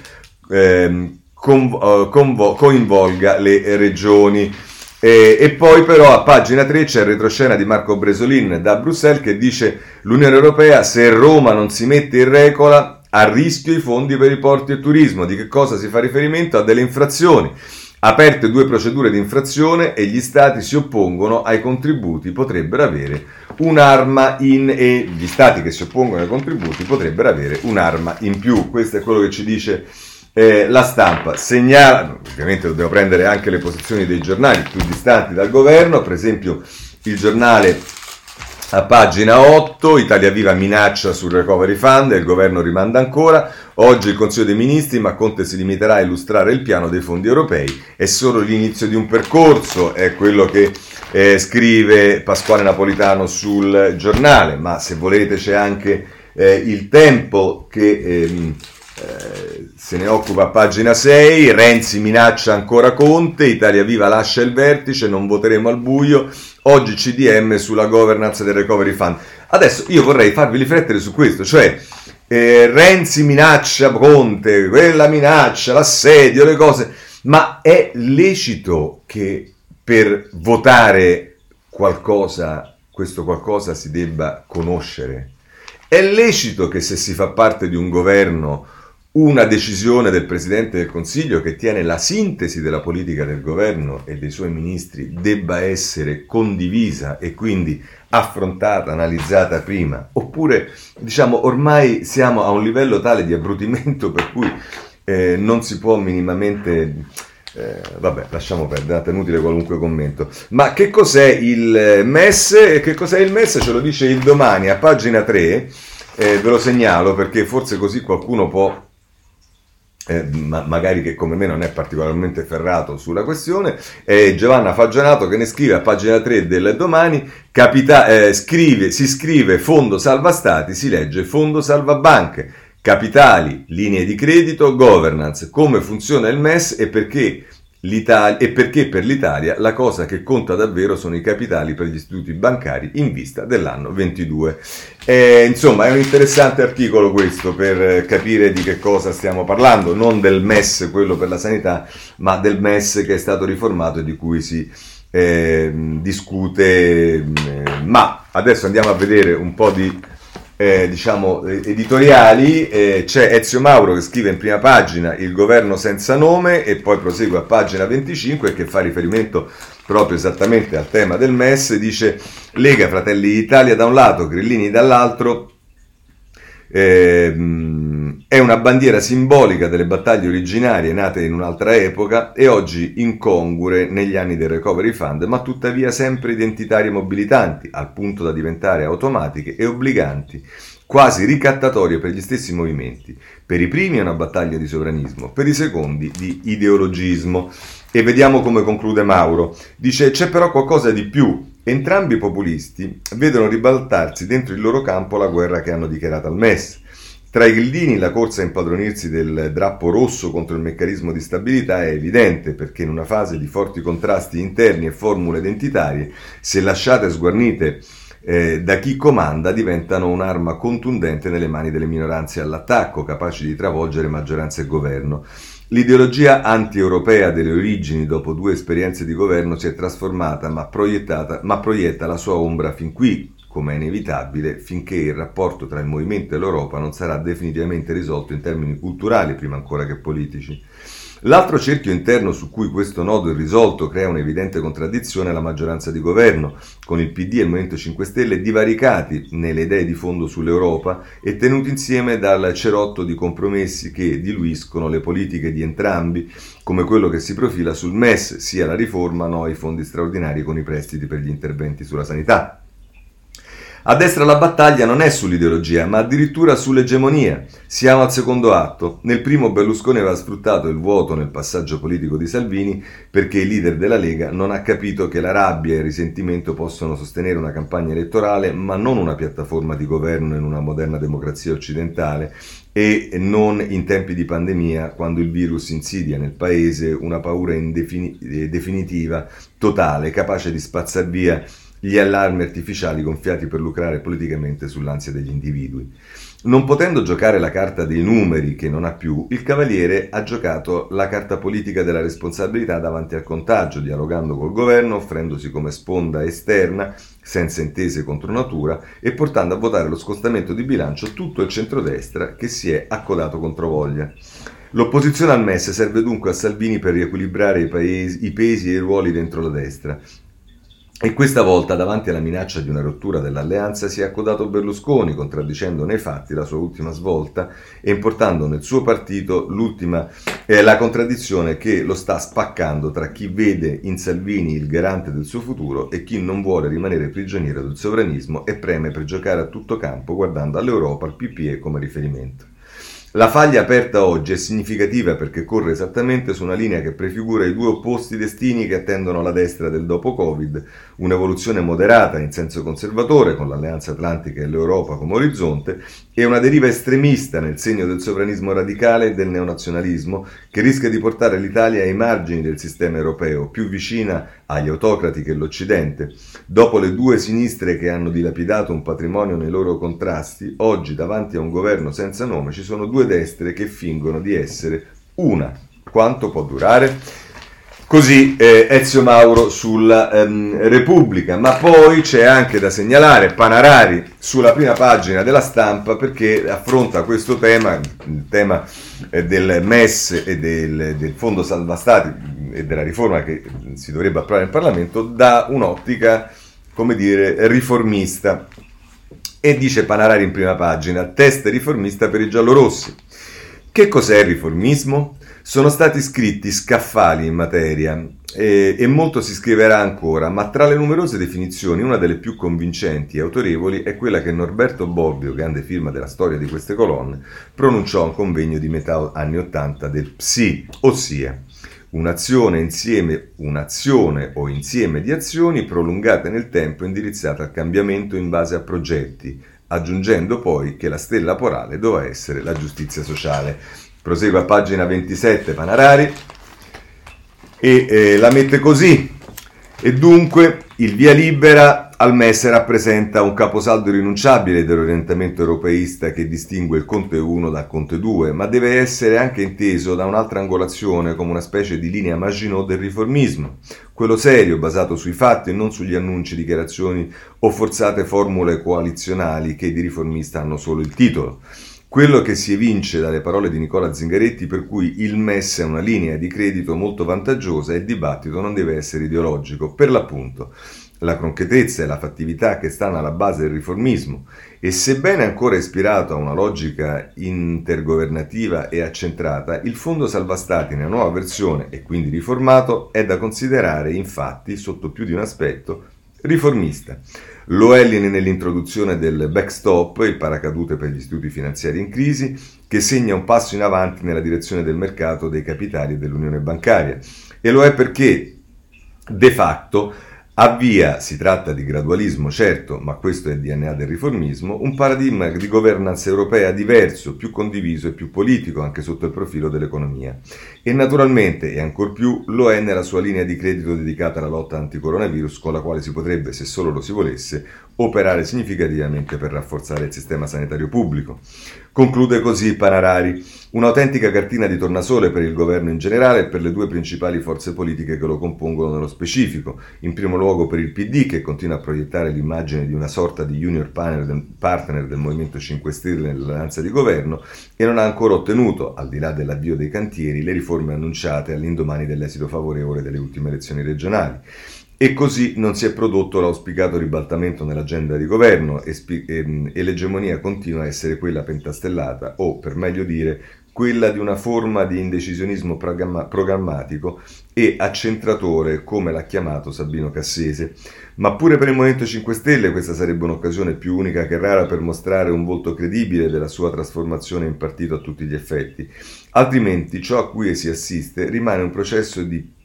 eh, convo- convo- coinvolga le regioni. E, e, poi però a pagina 3 c'è il retroscena di Marco Bresolin da Bruxelles che dice l'Unione Europea se Roma non si mette in regola a rischio i fondi per i porti e turismo. Di che cosa si fa riferimento? A delle infrazioni. Aperte due procedure di infrazione e gli stati si oppongono ai contributi, potrebbero avere un'arma in e gli stati che si oppongono ai contributi potrebbero avere un'arma in più. Questo è quello che ci dice eh, la stampa. Segnala, ovviamente dobbiamo prendere anche le posizioni dei giornali più distanti dal governo, per esempio il giornale a pagina 8, Italia Viva minaccia sul recovery fund e il governo rimanda ancora. Oggi il Consiglio dei Ministri, ma Conte si limiterà a illustrare il piano dei fondi europei. È solo l'inizio di un percorso, è quello che eh, scrive Pasquale Napolitano sul giornale, ma se volete c'è anche eh, il tempo che... Ehm, eh, se ne occupa a pagina 6, Renzi minaccia ancora Conte, Italia Viva lascia il vertice, non voteremo al buio, oggi CDM sulla governance del recovery fund. Adesso io vorrei farvi riflettere su questo, cioè eh, Renzi minaccia Conte, quella minaccia, l'assedio, le cose, ma è lecito che per votare qualcosa, questo qualcosa si debba conoscere? È lecito che se si fa parte di un governo una decisione del Presidente del Consiglio che tiene la sintesi della politica del governo e dei suoi ministri debba essere condivisa e quindi affrontata, analizzata prima, oppure diciamo ormai siamo a un livello tale di abbrutimento per cui eh, non si può minimamente... Eh, vabbè, lasciamo perdere, è inutile qualunque commento. Ma che cos'è il MES? Che cos'è il MES? Ce lo dice il domani a pagina 3, eh, ve lo segnalo perché forse così qualcuno può eh, ma magari che come me non è particolarmente ferrato sulla questione, è Giovanna Fagionato che ne scrive a pagina 3 del domani, capita- eh, scrive, si scrive fondo salva stati, si legge fondo salva banche, capitali, linee di credito, governance, come funziona il MES e perché e perché per l'Italia la cosa che conta davvero sono i capitali per gli istituti bancari in vista dell'anno 22. Eh, insomma, è un interessante articolo questo per capire di che cosa stiamo parlando, non del MES, quello per la sanità, ma del MES che è stato riformato e di cui si eh, discute. Eh, ma adesso andiamo a vedere un po' di eh, diciamo, editoriali, eh, c'è Ezio Mauro che scrive in prima pagina il governo senza nome e poi prosegue a pagina 25 che fa riferimento proprio esattamente al tema del MES, dice Lega Fratelli d'Italia da un lato, Grillini dall'altro, eh, è una bandiera simbolica delle battaglie originarie nate in un'altra epoca e oggi incongrue negli anni del Recovery Fund, ma tuttavia sempre identitarie e mobilitanti, al punto da diventare automatiche e obbliganti, quasi ricattatorie per gli stessi movimenti. Per i primi è una battaglia di sovranismo, per i secondi di ideologismo. E vediamo come conclude Mauro. Dice c'è però qualcosa di più. Entrambi i populisti vedono ribaltarsi dentro il loro campo la guerra che hanno dichiarato al MES. Tra i grillini la corsa a impadronirsi del drappo rosso contro il meccanismo di stabilità è evidente perché in una fase di forti contrasti interni e formule identitarie, se lasciate sguarnite eh, da chi comanda, diventano un'arma contundente nelle mani delle minoranze all'attacco, capaci di travolgere maggioranza e governo. L'ideologia anti-europea delle origini dopo due esperienze di governo si è trasformata ma, ma proietta la sua ombra fin qui, come è inevitabile, finché il rapporto tra il movimento e l'Europa non sarà definitivamente risolto in termini culturali prima ancora che politici. L'altro cerchio interno su cui questo nodo irrisolto crea un'evidente contraddizione è la maggioranza di governo, con il PD e il Movimento 5 Stelle divaricati nelle idee di fondo sull'Europa e tenuti insieme dal cerotto di compromessi che diluiscono le politiche di entrambi, come quello che si profila sul MES, sia la riforma, no i fondi straordinari con i prestiti per gli interventi sulla sanità. A destra la battaglia non è sull'ideologia, ma addirittura sull'egemonia. Siamo al secondo atto. Nel primo Berlusconi aveva sfruttato il vuoto nel passaggio politico di Salvini perché il leader della Lega non ha capito che la rabbia e il risentimento possono sostenere una campagna elettorale, ma non una piattaforma di governo in una moderna democrazia occidentale e non in tempi di pandemia, quando il virus insidia nel paese una paura indefini- definitiva, totale, capace di spazzar via gli allarmi artificiali gonfiati per lucrare politicamente sull'ansia degli individui. Non potendo giocare la carta dei numeri che non ha più, il Cavaliere ha giocato la carta politica della responsabilità davanti al contagio, dialogando col governo, offrendosi come sponda esterna, senza intese contro natura, e portando a votare lo scostamento di bilancio tutto il centrodestra che si è accodato contro voglia. L'opposizione al MES serve dunque a Salvini per riequilibrare i, paesi, i pesi e i ruoli dentro la destra, e questa volta, davanti alla minaccia di una rottura dell'alleanza, si è accodato Berlusconi, contraddicendo nei fatti la sua ultima svolta e importando nel suo partito eh, la contraddizione che lo sta spaccando tra chi vede in Salvini il garante del suo futuro e chi non vuole rimanere prigioniero del sovranismo e preme per giocare a tutto campo guardando all'Europa, al PPE come riferimento. La faglia aperta oggi è significativa perché corre esattamente su una linea che prefigura i due opposti destini che attendono la destra del dopo Covid, un'evoluzione moderata in senso conservatore con l'Alleanza Atlantica e l'Europa come orizzonte e una deriva estremista nel segno del sovranismo radicale e del neonazionalismo che rischia di portare l'Italia ai margini del sistema europeo, più vicina agli autocrati che l'Occidente. Dopo le due sinistre che hanno dilapidato un patrimonio nei loro contrasti, oggi davanti a un governo senza nome ci sono due destre che fingono di essere una. Quanto può durare? Così eh, Ezio Mauro sulla ehm, Repubblica, ma poi c'è anche da segnalare Panarari sulla prima pagina della stampa perché affronta questo tema, il tema eh, del MES e del, del Fondo Salva Stati e della riforma che si dovrebbe approvare in Parlamento da un'ottica, come dire, riformista. E dice Panarari in prima pagina, test riformista per i giallorossi. Che cos'è il riformismo? Sono stati scritti scaffali in materia e, e, molto si scriverà ancora, ma tra le numerose definizioni una delle più convincenti e autorevoli è quella che Norberto Bobbio, grande firma della storia di queste colonne, pronunciò a un convegno di metà anni Ottanta del PSI, ossia un'azione, insieme, un'azione o insieme di azioni prolungate nel tempo indirizzate al cambiamento in base a progetti, aggiungendo poi che la stella porale doveva essere la giustizia sociale. Prosegue a pagina 27 Panarari e eh, la mette così. E dunque il via libera al MES rappresenta un caposaldo irrinunciabile dell'orientamento europeista che distingue il Conte 1 dal Conte 2, ma deve essere anche inteso da un'altra angolazione come una specie di linea Maginot del riformismo, quello serio, basato sui fatti e non sugli annunci, dichiarazioni o forzate formule coalizionali che di riformista hanno solo il titolo. Quello che si evince dalle parole di Nicola Zingaretti per cui il MES è una linea di credito molto vantaggiosa e il dibattito non deve essere ideologico, per l'appunto la concretezza e la fattività che stanno alla base del riformismo e sebbene ancora ispirato a una logica intergovernativa e accentrata, il Fondo Salva Stati nella nuova versione e quindi riformato è da considerare infatti sotto più di un aspetto riformista. Lo è nell'introduzione del backstop, il paracadute per gli istituti finanziari in crisi, che segna un passo in avanti nella direzione del mercato dei capitali e dell'unione bancaria. E lo è perché, de facto, Avvia, si tratta di gradualismo certo, ma questo è il DNA del riformismo, un paradigma di governance europea diverso, più condiviso e più politico anche sotto il profilo dell'economia. E naturalmente, e ancor più, lo è nella sua linea di credito dedicata alla lotta anticoronavirus, con la quale si potrebbe, se solo lo si volesse, operare significativamente per rafforzare il sistema sanitario pubblico. Conclude così Panarari, un'autentica cartina di tornasole per il governo in generale e per le due principali forze politiche che lo compongono nello specifico, in primo luogo per il PD che continua a proiettare l'immagine di una sorta di junior partner del Movimento 5 Stelle nell'alleanza di governo e non ha ancora ottenuto, al di là dell'avvio dei cantieri, le riforme annunciate all'indomani dell'esito favorevole delle ultime elezioni regionali. E così non si è prodotto l'auspicato ribaltamento nell'agenda di governo e, spi- e, e l'egemonia continua a essere quella pentastellata o, per meglio dire, quella di una forma di indecisionismo programma- programmatico e accentratore, come l'ha chiamato Sabino Cassese. Ma pure per il Movimento 5 Stelle questa sarebbe un'occasione più unica che rara per mostrare un volto credibile della sua trasformazione in partito a tutti gli effetti. Altrimenti ciò a cui si assiste rimane un processo di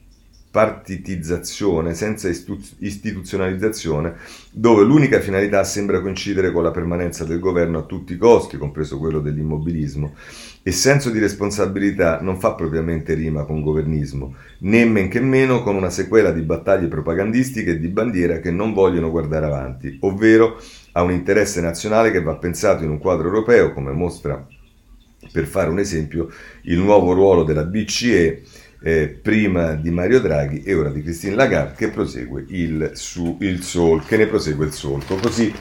partitizzazione senza istituzionalizzazione, dove l'unica finalità sembra coincidere con la permanenza del governo a tutti i costi, compreso quello dell'immobilismo, e senso di responsabilità non fa propriamente rima con governismo, né men che meno con una sequela di battaglie propagandistiche e di bandiera che non vogliono guardare avanti, ovvero a un interesse nazionale che va pensato in un quadro europeo, come mostra, per fare un esempio, il nuovo ruolo della BCE eh, prima di Mario Draghi e ora di Christine Lagarde che prosegue il, su, il sol, che ne prosegue il solco. Così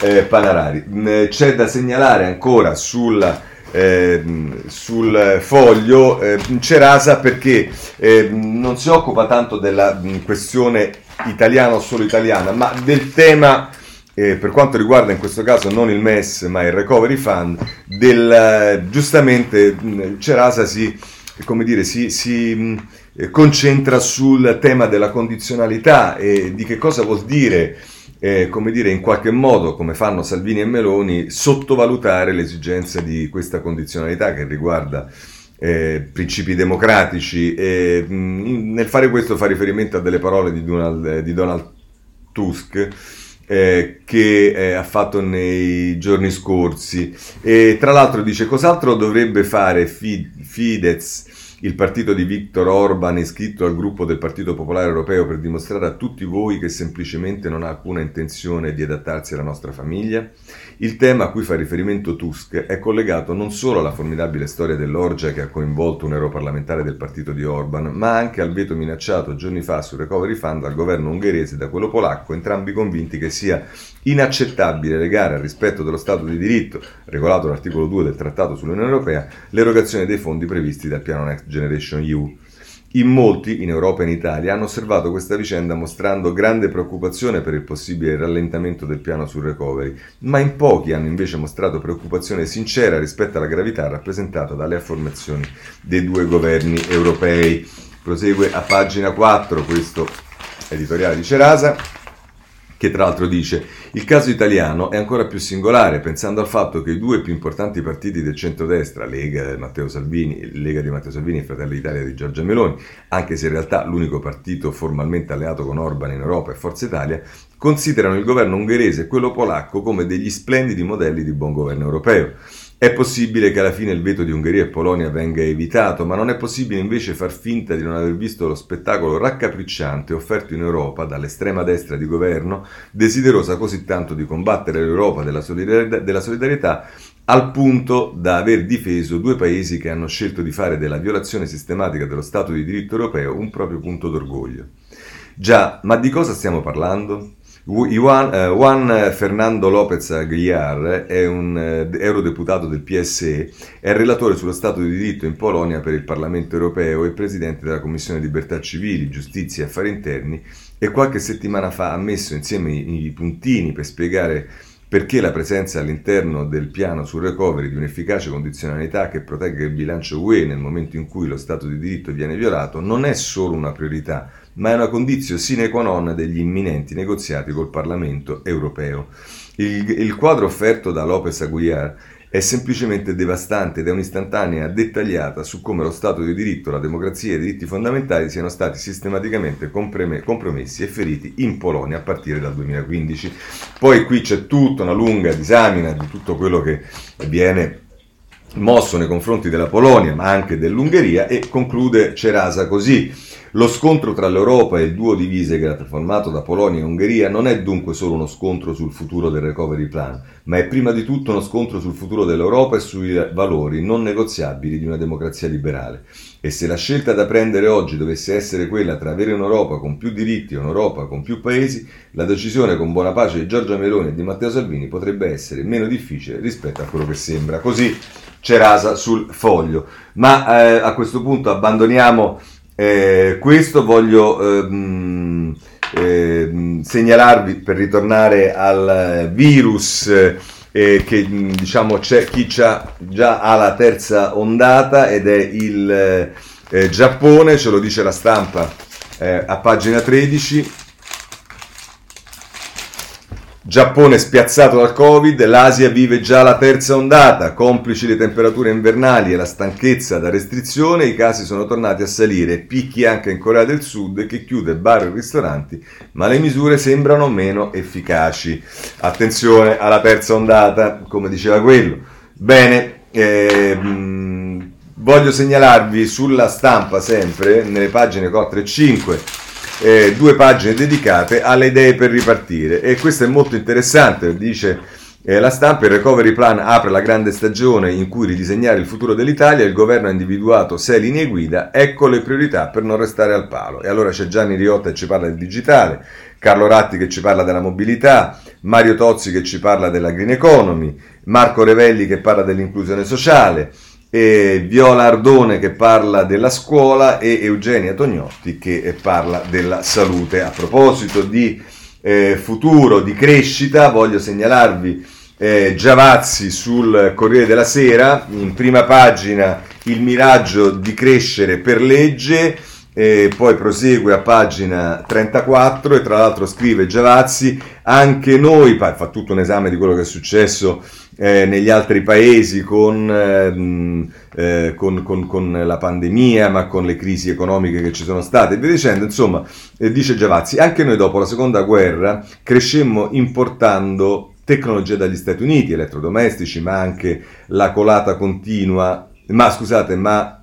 eh, Panarari. Mm, c'è da segnalare ancora sulla, eh, sul foglio eh, Cerasa perché eh, non si occupa tanto della mm, questione italiana o solo italiana, ma del tema eh, per quanto riguarda in questo caso non il MES ma il Recovery Fund, del, eh, giustamente mm, Cerasa si come dire, si, si mh, eh, concentra sul tema della condizionalità e di che cosa vuol dire, eh, come dire, in qualche modo, come fanno Salvini e Meloni, sottovalutare l'esigenza di questa condizionalità che riguarda eh, principi democratici e mh, nel fare questo fa riferimento a delle parole di Donald, di Donald Tusk eh, che eh, ha fatto nei giorni scorsi. E tra l'altro dice cos'altro dovrebbe fare Fidesz il partito di Viktor Orban iscritto al gruppo del Partito Popolare Europeo per dimostrare a tutti voi che semplicemente non ha alcuna intenzione di adattarsi alla nostra famiglia? Il tema a cui fa riferimento Tusk è collegato non solo alla formidabile storia dell'orgia che ha coinvolto un europarlamentare del partito di Orban, ma anche al veto minacciato giorni fa sul recovery fund dal governo ungherese e da quello polacco, entrambi convinti che sia inaccettabile legare al rispetto dello Stato di diritto, regolato dall'articolo 2 del Trattato sull'Unione Europea, l'erogazione dei fondi previsti dal piano Next Generation EU. In molti, in Europa e in Italia, hanno osservato questa vicenda mostrando grande preoccupazione per il possibile rallentamento del piano sul recovery, ma in pochi hanno invece mostrato preoccupazione sincera rispetto alla gravità rappresentata dalle affermazioni dei due governi europei. Prosegue a pagina 4 questo editoriale di Cerasa che tra l'altro dice il caso italiano è ancora più singolare pensando al fatto che i due più importanti partiti del centrodestra, Lega, Matteo Salvini, Lega di Matteo Salvini e Fratelli d'Italia di Giorgia Meloni, anche se in realtà l'unico partito formalmente alleato con Orban in Europa è Forza Italia, considerano il governo ungherese e quello polacco come degli splendidi modelli di buon governo europeo. È possibile che alla fine il veto di Ungheria e Polonia venga evitato, ma non è possibile invece far finta di non aver visto lo spettacolo raccapricciante offerto in Europa dall'estrema destra di governo, desiderosa così tanto di combattere l'Europa della solidarietà, al punto da aver difeso due paesi che hanno scelto di fare della violazione sistematica dello Stato di diritto europeo un proprio punto d'orgoglio. Già, ma di cosa stiamo parlando? Juan, uh, Juan, Fernando López Aguilar è un uh, eurodeputato del PSE, è relatore sullo Stato di diritto in Polonia per il Parlamento europeo e presidente della Commissione Libertà Civili, Giustizia e Affari Interni e qualche settimana fa ha messo insieme i puntini per spiegare perché la presenza all'interno del piano sul recovery di un'efficace condizionalità che protegga il bilancio UE nel momento in cui lo Stato di diritto viene violato non è solo una priorità, ma è una condizione sine qua non degli imminenti negoziati col Parlamento europeo. Il, il quadro offerto da Lopez Aguilar è semplicemente devastante ed è un'istantanea dettagliata su come lo Stato di diritto, la democrazia e i diritti fondamentali siano stati sistematicamente compromessi e feriti in Polonia a partire dal 2015. Poi qui c'è tutta una lunga disamina di tutto quello che viene mosso nei confronti della Polonia, ma anche dell'Ungheria e conclude Cerasa così. Lo scontro tra l'Europa e il duo di Visegrad formato da Polonia e Ungheria non è dunque solo uno scontro sul futuro del recovery plan, ma è prima di tutto uno scontro sul futuro dell'Europa e sui valori non negoziabili di una democrazia liberale. E se la scelta da prendere oggi dovesse essere quella tra avere un'Europa con più diritti e un'Europa con più paesi, la decisione con buona pace di Giorgia Meloni e di Matteo Salvini potrebbe essere meno difficile rispetto a quello che sembra. Così c'è rasa sul foglio. Ma eh, a questo punto abbandoniamo eh, questo voglio ehm, eh, segnalarvi per ritornare al virus eh, che diciamo c'è chi già ha la terza ondata ed è il eh, Giappone, ce lo dice la stampa eh, a pagina 13 Giappone spiazzato dal Covid, l'Asia vive già la terza ondata, complici le temperature invernali e la stanchezza da restrizione, i casi sono tornati a salire, picchi anche in Corea del Sud che chiude bar e ristoranti, ma le misure sembrano meno efficaci. Attenzione alla terza ondata, come diceva quello. Bene, ehm, voglio segnalarvi sulla stampa sempre, nelle pagine 4 e 5, eh, due pagine dedicate alle idee per ripartire e questo è molto interessante, dice eh, la stampa, il recovery plan apre la grande stagione in cui ridisegnare il futuro dell'Italia, il governo ha individuato sei linee guida, ecco le priorità per non restare al palo. E allora c'è Gianni Riotta che ci parla del digitale, Carlo Ratti che ci parla della mobilità, Mario Tozzi che ci parla della green economy, Marco Revelli che parla dell'inclusione sociale, e Viola Ardone che parla della scuola e Eugenia Tognotti che parla della salute. A proposito di eh, futuro, di crescita, voglio segnalarvi eh, Giavazzi sul Corriere della Sera, in prima pagina il miraggio di crescere per legge. E poi prosegue a pagina 34 e tra l'altro scrive Giavazzi, anche noi, fa tutto un esame di quello che è successo eh, negli altri paesi con, ehm, eh, con, con, con, la pandemia, ma con le crisi economiche che ci sono state e via dicendo. Insomma, eh, dice Giavazzi, anche noi dopo la seconda guerra crescemmo importando tecnologia dagli Stati Uniti, elettrodomestici, ma anche la colata continua, ma scusate, ma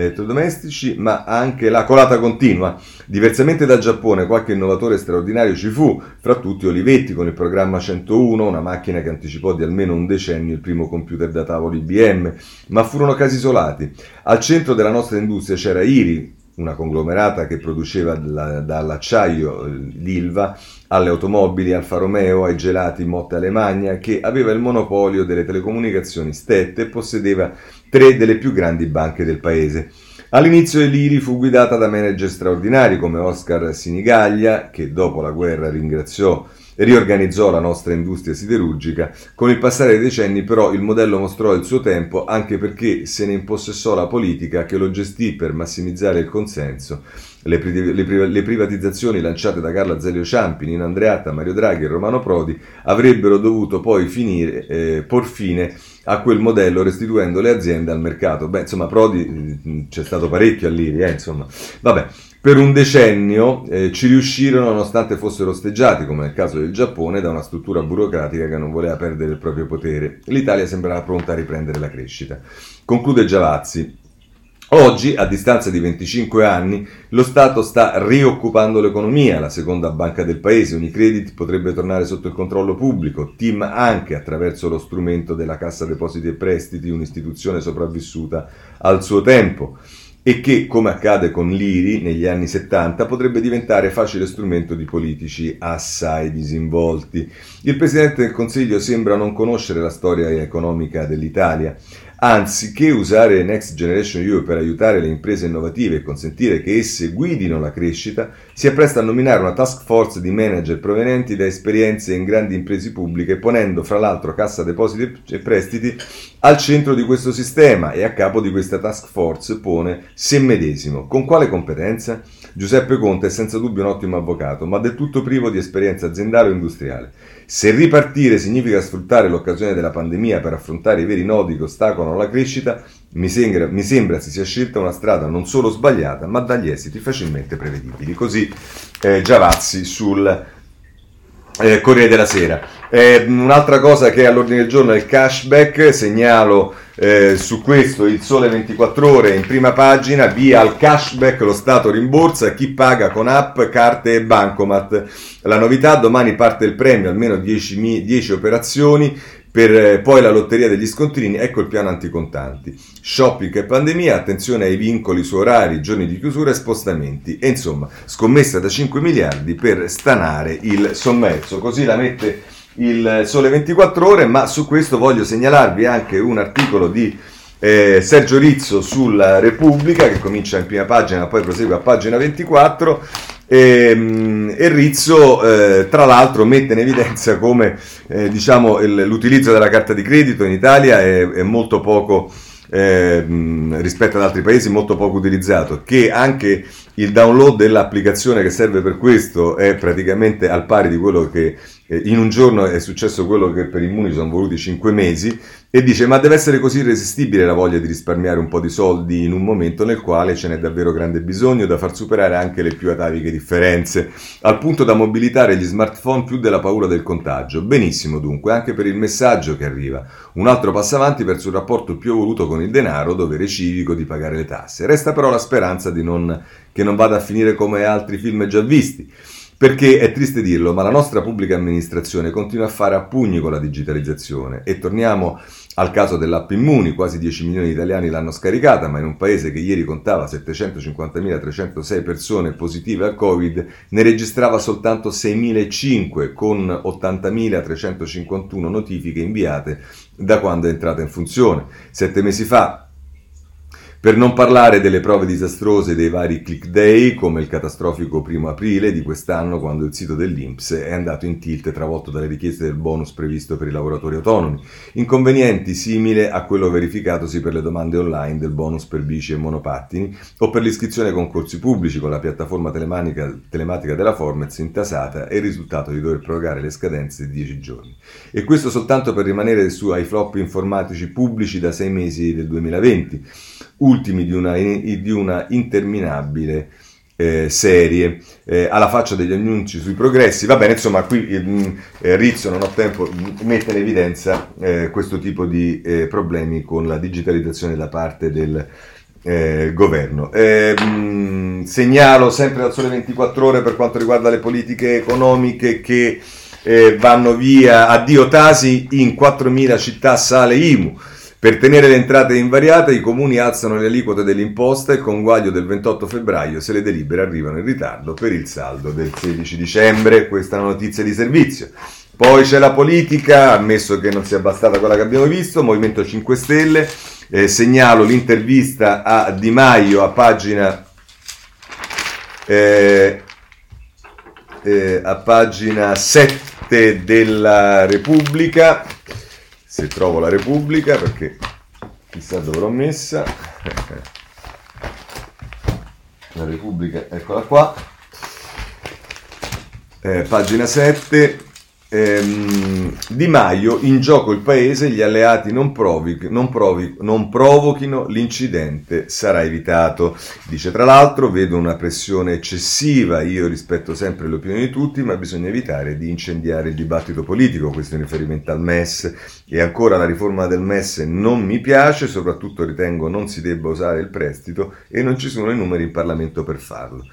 elettrodomestici, ma anche la colata continua. Diversamente dal Giappone, qualche innovatore straordinario ci fu, fra tutti Olivetti con il programma 101, una macchina che anticipò di almeno un decennio il primo computer da tavolo IBM, ma furono casi isolati. Al centro della nostra industria c'era IRI, una conglomerata che produceva dall'acciaio l'Ilva alle automobili Alfa Romeo, ai gelati Motte Alemagna, che aveva il monopolio delle telecomunicazioni stette e possedeva tre delle più grandi banche del paese. All'inizio l'IRI fu guidata da manager straordinari come Oscar Sinigaglia, che dopo la guerra ringraziò riorganizzò la nostra industria siderurgica. Con il passare dei decenni però il modello mostrò il suo tempo anche perché se ne impossessò la politica che lo gestì per massimizzare il consenso. Le, pri- le, pri- le privatizzazioni lanciate da Carla Azeglio Ciampi, Nino Andreatta, Mario Draghi e Romano Prodi avrebbero dovuto poi finire, eh, por fine a quel modello restituendo le aziende al mercato. Beh, insomma, Prodi mm, c'è stato parecchio all'IRI, eh, insomma. Vabbè, per un decennio eh, ci riuscirono nonostante fossero osteggiati, come nel caso del Giappone, da una struttura burocratica che non voleva perdere il proprio potere. L'Italia sembrava pronta a riprendere la crescita. Conclude Giavazzi. Oggi, a distanza di 25 anni, lo Stato sta rioccupando l'economia, la seconda banca del paese, Unicredit potrebbe tornare sotto il controllo pubblico, TIM anche attraverso lo strumento della Cassa Depositi e Prestiti, un'istituzione sopravvissuta al suo tempo e che, come accade con l'IRI negli anni 70, potrebbe diventare facile strumento di politici assai disinvolti. Il Presidente del Consiglio sembra non conoscere la storia economica dell'Italia. Anziché usare Next Generation EU per aiutare le imprese innovative e consentire che esse guidino la crescita, si appresta a nominare una task force di manager provenienti da esperienze in grandi imprese pubbliche, ponendo fra l'altro Cassa Depositi e Prestiti al centro di questo sistema e a capo di questa task force pone se medesimo. Con quale competenza? Giuseppe Conte è senza dubbio un ottimo avvocato, ma del tutto privo di esperienza aziendale o industriale. Se ripartire significa sfruttare l'occasione della pandemia per affrontare i veri nodi che ostacolano la crescita, mi sembra, mi sembra si sia scelta una strada non solo sbagliata, ma dagli esiti facilmente prevedibili. Così eh, Giavazzi sul eh, Corriere della Sera. Eh, un'altra cosa che è all'ordine del giorno è il cashback, segnalo eh, su questo il Sole 24 ore in prima pagina, via al cashback lo Stato rimborsa chi paga con app, carte e bancomat. La novità, domani parte il premio, almeno 10, 10 operazioni, per eh, poi la lotteria degli scontrini, ecco il piano anticontanti. Shopping e pandemia, attenzione ai vincoli su orari, giorni di chiusura e spostamenti. E insomma, scommessa da 5 miliardi per stanare il sommerso. Così la mette il Sole 24 Ore, ma su questo voglio segnalarvi anche un articolo di eh, Sergio Rizzo sulla Repubblica, che comincia in prima pagina, poi prosegue a pagina 24 e, ehm, e Rizzo, eh, tra l'altro, mette in evidenza come eh, diciamo, il, l'utilizzo della carta di credito in Italia è, è molto poco eh, rispetto ad altri paesi molto poco utilizzato, che anche il download dell'applicazione che serve per questo è praticamente al pari di quello che in un giorno è successo quello che per Immuni sono voluti 5 mesi e dice ma deve essere così irresistibile la voglia di risparmiare un po' di soldi in un momento nel quale ce n'è davvero grande bisogno da far superare anche le più ataviche differenze, al punto da mobilitare gli smartphone più della paura del contagio. Benissimo dunque, anche per il messaggio che arriva. Un altro passo avanti verso un rapporto più evoluto con il denaro, dovere civico di pagare le tasse. Resta però la speranza non, che non vada a finire come altri film già visti. Perché è triste dirlo, ma la nostra pubblica amministrazione continua a fare a pugni con la digitalizzazione e torniamo al caso dell'app Immuni, quasi 10 milioni di italiani l'hanno scaricata, ma in un paese che ieri contava 750.306 persone positive al Covid, ne registrava soltanto 6.005 con 80.351 notifiche inviate da quando è entrata in funzione. Sette mesi fa per non parlare delle prove disastrose dei vari click day, come il catastrofico primo aprile di quest'anno, quando il sito dell'Inps è andato in tilt travolto dalle richieste del bonus previsto per i lavoratori autonomi. Inconvenienti simili a quello verificatosi per le domande online del bonus per bici e monopattini o per l'iscrizione ai concorsi pubblici con la piattaforma telematica della Formez intasata e il risultato di dover prorogare le scadenze di 10 giorni. E questo soltanto per rimanere su ai flop informatici pubblici da 6 mesi del 2020 ultimi di una, di una interminabile eh, serie, eh, alla faccia degli annunci sui progressi. Va bene, insomma, qui eh, eh Rizzo, non ho tempo, mette in evidenza eh, questo tipo di eh, problemi con la digitalizzazione da parte del, governo. Mh, segnalo sempre dal sole 24 ore per quanto riguarda le politiche economiche che vanno via addio Tasi in 4.000 città sale IMU. Per tenere le entrate invariate i comuni alzano le aliquote dell'imposta e con guaglio del 28 febbraio se le delibere arrivano in ritardo per il saldo del 16 dicembre. Questa è una notizia di servizio. Poi c'è la politica, ammesso che non sia bastata quella che abbiamo visto, Movimento 5 Stelle, eh, segnalo l'intervista a Di Maio a pagina, eh, eh, a pagina 7 della Repubblica, se trovo la Repubblica perché chissà dove l'ho messa. La Repubblica, eccola qua. Eh, pagina 7, Ehm, di Maio, in gioco il paese, gli alleati non, provi, non, provi, non, provochino l'incidente, sarà evitato. Dice tra l'altro, vedo una pressione eccessiva, io rispetto sempre le opinioni di tutti, ma bisogna evitare di incendiare il dibattito politico, questo in riferimento al MES. E ancora la riforma del MES non mi piace, soprattutto ritengo non si debba usare il prestito e non ci sono i numeri in Parlamento per farlo.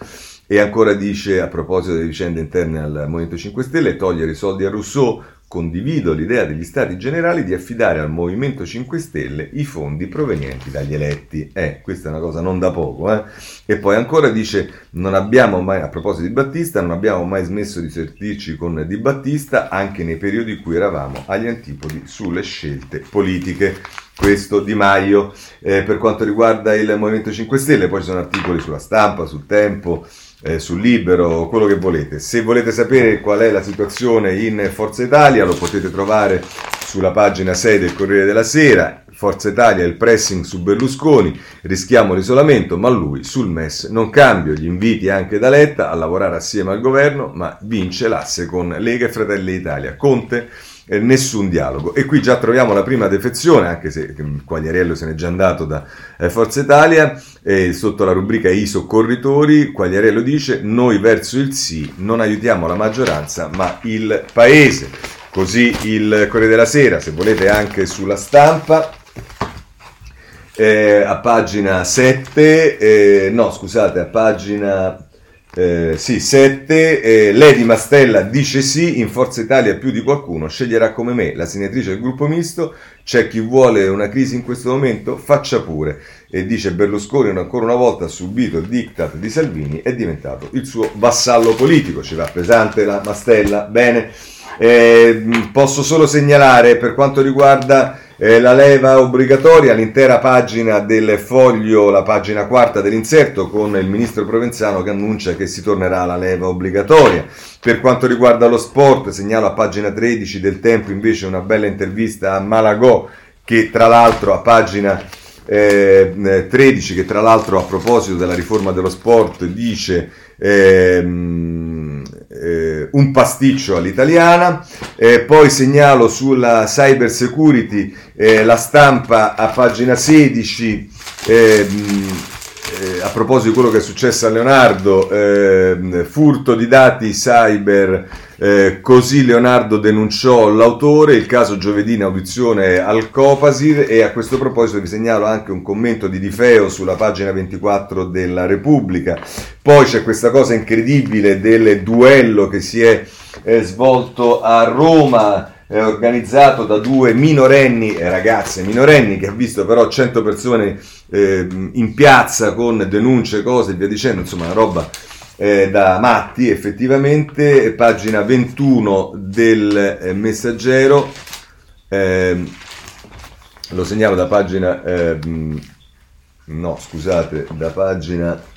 E ancora dice, a proposito delle vicende interne al Movimento 5 Stelle, togliere i soldi a Rousseau, condivido l'idea degli stati generali di affidare al Movimento 5 Stelle i fondi provenienti dagli eletti. Eh, questa è una cosa non da poco. Eh? E poi ancora dice, non abbiamo mai, a proposito di Battista, non abbiamo mai smesso di sentirci con Di Battista anche nei periodi in cui eravamo agli antipodi sulle scelte politiche questo Di Maio eh, per quanto riguarda il Movimento 5 Stelle, poi ci sono articoli sulla stampa, sul tempo, eh, sul libero, quello che volete. Se volete sapere qual è la situazione in Forza Italia lo potete trovare sulla pagina 6 del Corriere della Sera. Forza Italia il pressing su Berlusconi, rischiamo l'isolamento, ma lui sul MES non cambio, gli inviti anche da Letta a lavorare assieme al governo, ma vince l'asse con Lega e Fratelli d'Italia. Conte eh, nessun dialogo. E qui già troviamo la prima defezione, anche se Quagliariello se n'è già andato da eh, Forza Italia, eh, sotto la rubrica I soccorritori, Quagliariello dice noi verso il sì non aiutiamo la maggioranza ma il paese. Così il Corriere della Sera, se volete anche sulla stampa, eh, a pagina 7, eh, no scusate, a pagina eh, sì, 7. Eh, Lady Mastella dice sì, in Forza Italia più di qualcuno sceglierà come me la senatrice del gruppo misto. C'è chi vuole una crisi in questo momento? Faccia pure. E dice Berlusconi ancora una volta ha subito il diktat di Salvini, è diventato il suo vassallo politico. Ci va pesante la Mastella. Bene. Eh, posso solo segnalare per quanto riguarda eh, la leva obbligatoria, l'intera pagina del foglio, la pagina quarta dell'inserto con il ministro Provenzano che annuncia che si tornerà alla leva obbligatoria. Per quanto riguarda lo sport, segnalo a pagina 13 del Tempo invece una bella intervista a Malagò che tra l'altro a pagina eh, 13 che tra l'altro a proposito della riforma dello sport dice ehm, eh, un pasticcio all'italiana. Eh, poi segnalo sulla cyber security eh, la stampa a pagina 16. Ehm, eh, a proposito di quello che è successo a Leonardo, eh, furto di dati cyber, eh, così Leonardo denunciò l'autore, il caso giovedì in audizione al Copasir e a questo proposito vi segnalo anche un commento di Di Feo sulla pagina 24 della Repubblica. Poi c'è questa cosa incredibile del duello che si è eh, svolto a Roma eh, organizzato da due minorenni, eh, ragazze minorenni, che ha visto però 100 persone eh, in piazza con denunce, cose e via dicendo, insomma una roba eh, da matti effettivamente, pagina 21 del eh, messaggero, ehm, lo segnalo da pagina, ehm, no scusate, da pagina...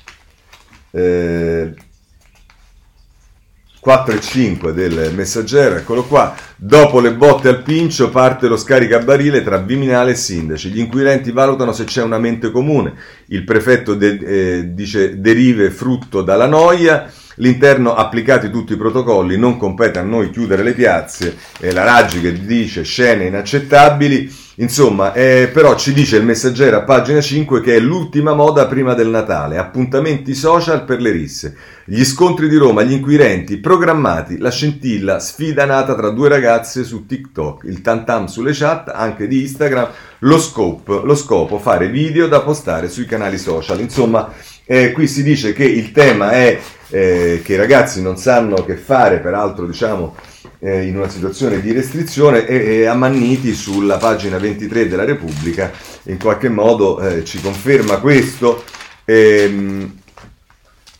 Eh, 4 e 5 del messaggero, eccolo qua. Dopo le botte al pincio parte lo scaricabarile tra Viminale e Sindaci. Gli inquirenti valutano se c'è una mente comune. Il prefetto de- eh, dice derive frutto dalla noia. L'interno applicati tutti i protocolli, non compete a noi chiudere le piazze. E la Raggi che dice scene inaccettabili. Insomma, eh, però ci dice il messaggero a pagina 5 che è l'ultima moda prima del Natale, appuntamenti social per le risse, gli scontri di Roma, gli inquirenti, programmati, la scintilla, sfida nata tra due ragazze su TikTok, il tantam sulle chat, anche di Instagram, lo scope, lo scopo, fare video da postare sui canali social. Insomma, eh, qui si dice che il tema è eh, che i ragazzi non sanno che fare, peraltro diciamo eh, in una situazione di restrizione e, e, ammanniti sulla pagina 23 della Repubblica in qualche modo eh, ci conferma questo. Ehm,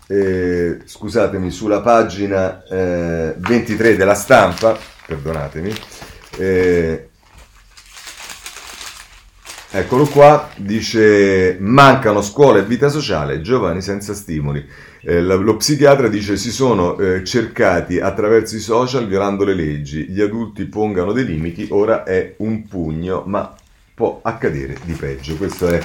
eh, scusatemi, sulla pagina 23 eh, della stampa, perdonatemi, eh, Eccolo qua, dice mancano scuole e vita sociale, giovani senza stimoli. Eh, lo psichiatra dice si sono eh, cercati attraverso i social violando le leggi, gli adulti pongano dei limiti, ora è un pugno, ma può accadere di peggio. Questo è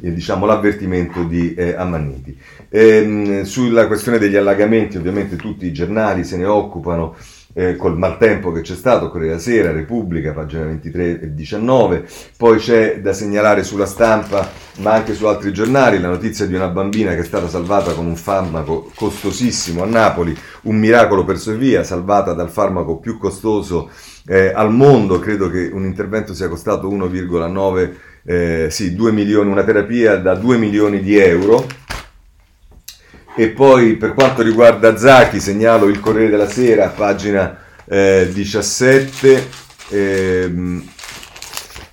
eh, diciamo, l'avvertimento di eh, Ammanniti. Ehm, sulla questione degli allagamenti ovviamente tutti i giornali se ne occupano eh, col maltempo che c'è stato, Corriere Sera, Repubblica, pagina 23 e 19, poi c'è da segnalare sulla stampa, ma anche su altri giornali, la notizia di una bambina che è stata salvata con un farmaco costosissimo a Napoli, un miracolo per sua salvata dal farmaco più costoso eh, al mondo, credo che un intervento sia costato 1,9 eh, sì, 2 milioni, una terapia da 2 milioni di euro e poi per quanto riguarda Zachi, segnalo il Corriere della Sera, pagina eh, 17. Ehm,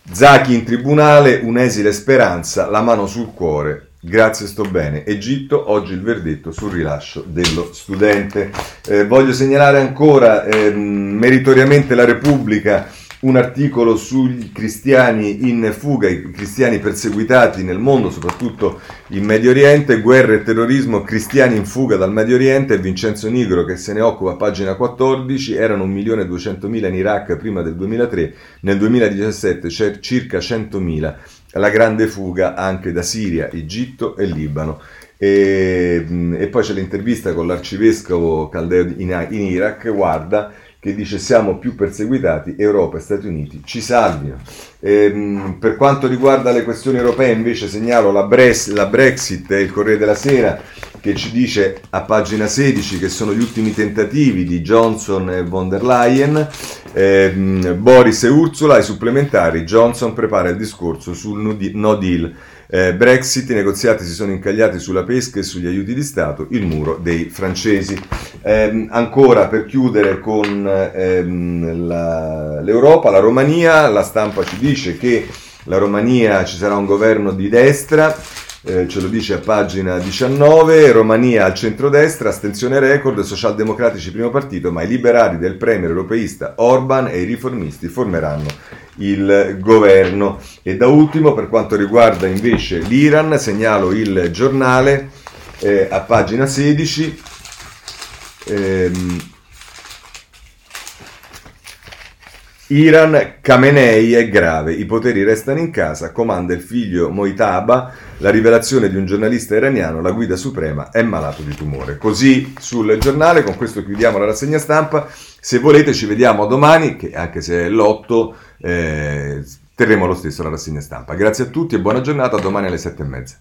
Zachi in tribunale, un'esile speranza, la mano sul cuore. Grazie, sto bene. Egitto, oggi il verdetto sul rilascio dello studente. Eh, voglio segnalare ancora ehm, meritoriamente la Repubblica un articolo sui cristiani in fuga, i cristiani perseguitati nel mondo, soprattutto in Medio Oriente, guerra e terrorismo, cristiani in fuga dal Medio Oriente, Vincenzo Nigro che se ne occupa, pagina 14, erano 1.200.000 in Iraq prima del 2003, nel 2017 c'è circa 100.000, la grande fuga anche da Siria, Egitto e Libano. E, e poi c'è l'intervista con l'arcivescovo caldeo in, in Iraq, guarda, che dice siamo più perseguitati, Europa e Stati Uniti ci salvino. Ehm, per quanto riguarda le questioni europee invece segnalo la, Bres- la Brexit e il Corriere della Sera che ci dice a pagina 16 che sono gli ultimi tentativi di Johnson e von der Leyen, ehm, Boris e Ursula ai supplementari, Johnson prepara il discorso sul no deal. Eh, Brexit, i negoziati si sono incagliati sulla pesca e sugli aiuti di Stato, il muro dei francesi. Eh, ancora per chiudere con ehm, la, l'Europa, la Romania, la stampa ci dice che la Romania ci sarà un governo di destra, eh, ce lo dice a pagina 19, Romania al centrodestra, astensione record, socialdemocratici primo partito, ma i liberali del premier europeista Orban e i riformisti formeranno il governo. E da ultimo, per quanto riguarda invece l'Iran, segnalo il giornale eh, a pagina 16. Ehm, Iran, Khamenei è grave, i poteri restano in casa, comanda il figlio Moitaba, la rivelazione di un giornalista iraniano, la guida suprema è malato di tumore. Così sul giornale, con questo chiudiamo la rassegna stampa, se volete ci vediamo domani, che anche se è l'8 eh, terremo lo stesso la rassegna stampa. Grazie a tutti e buona giornata, domani alle sette e mezza.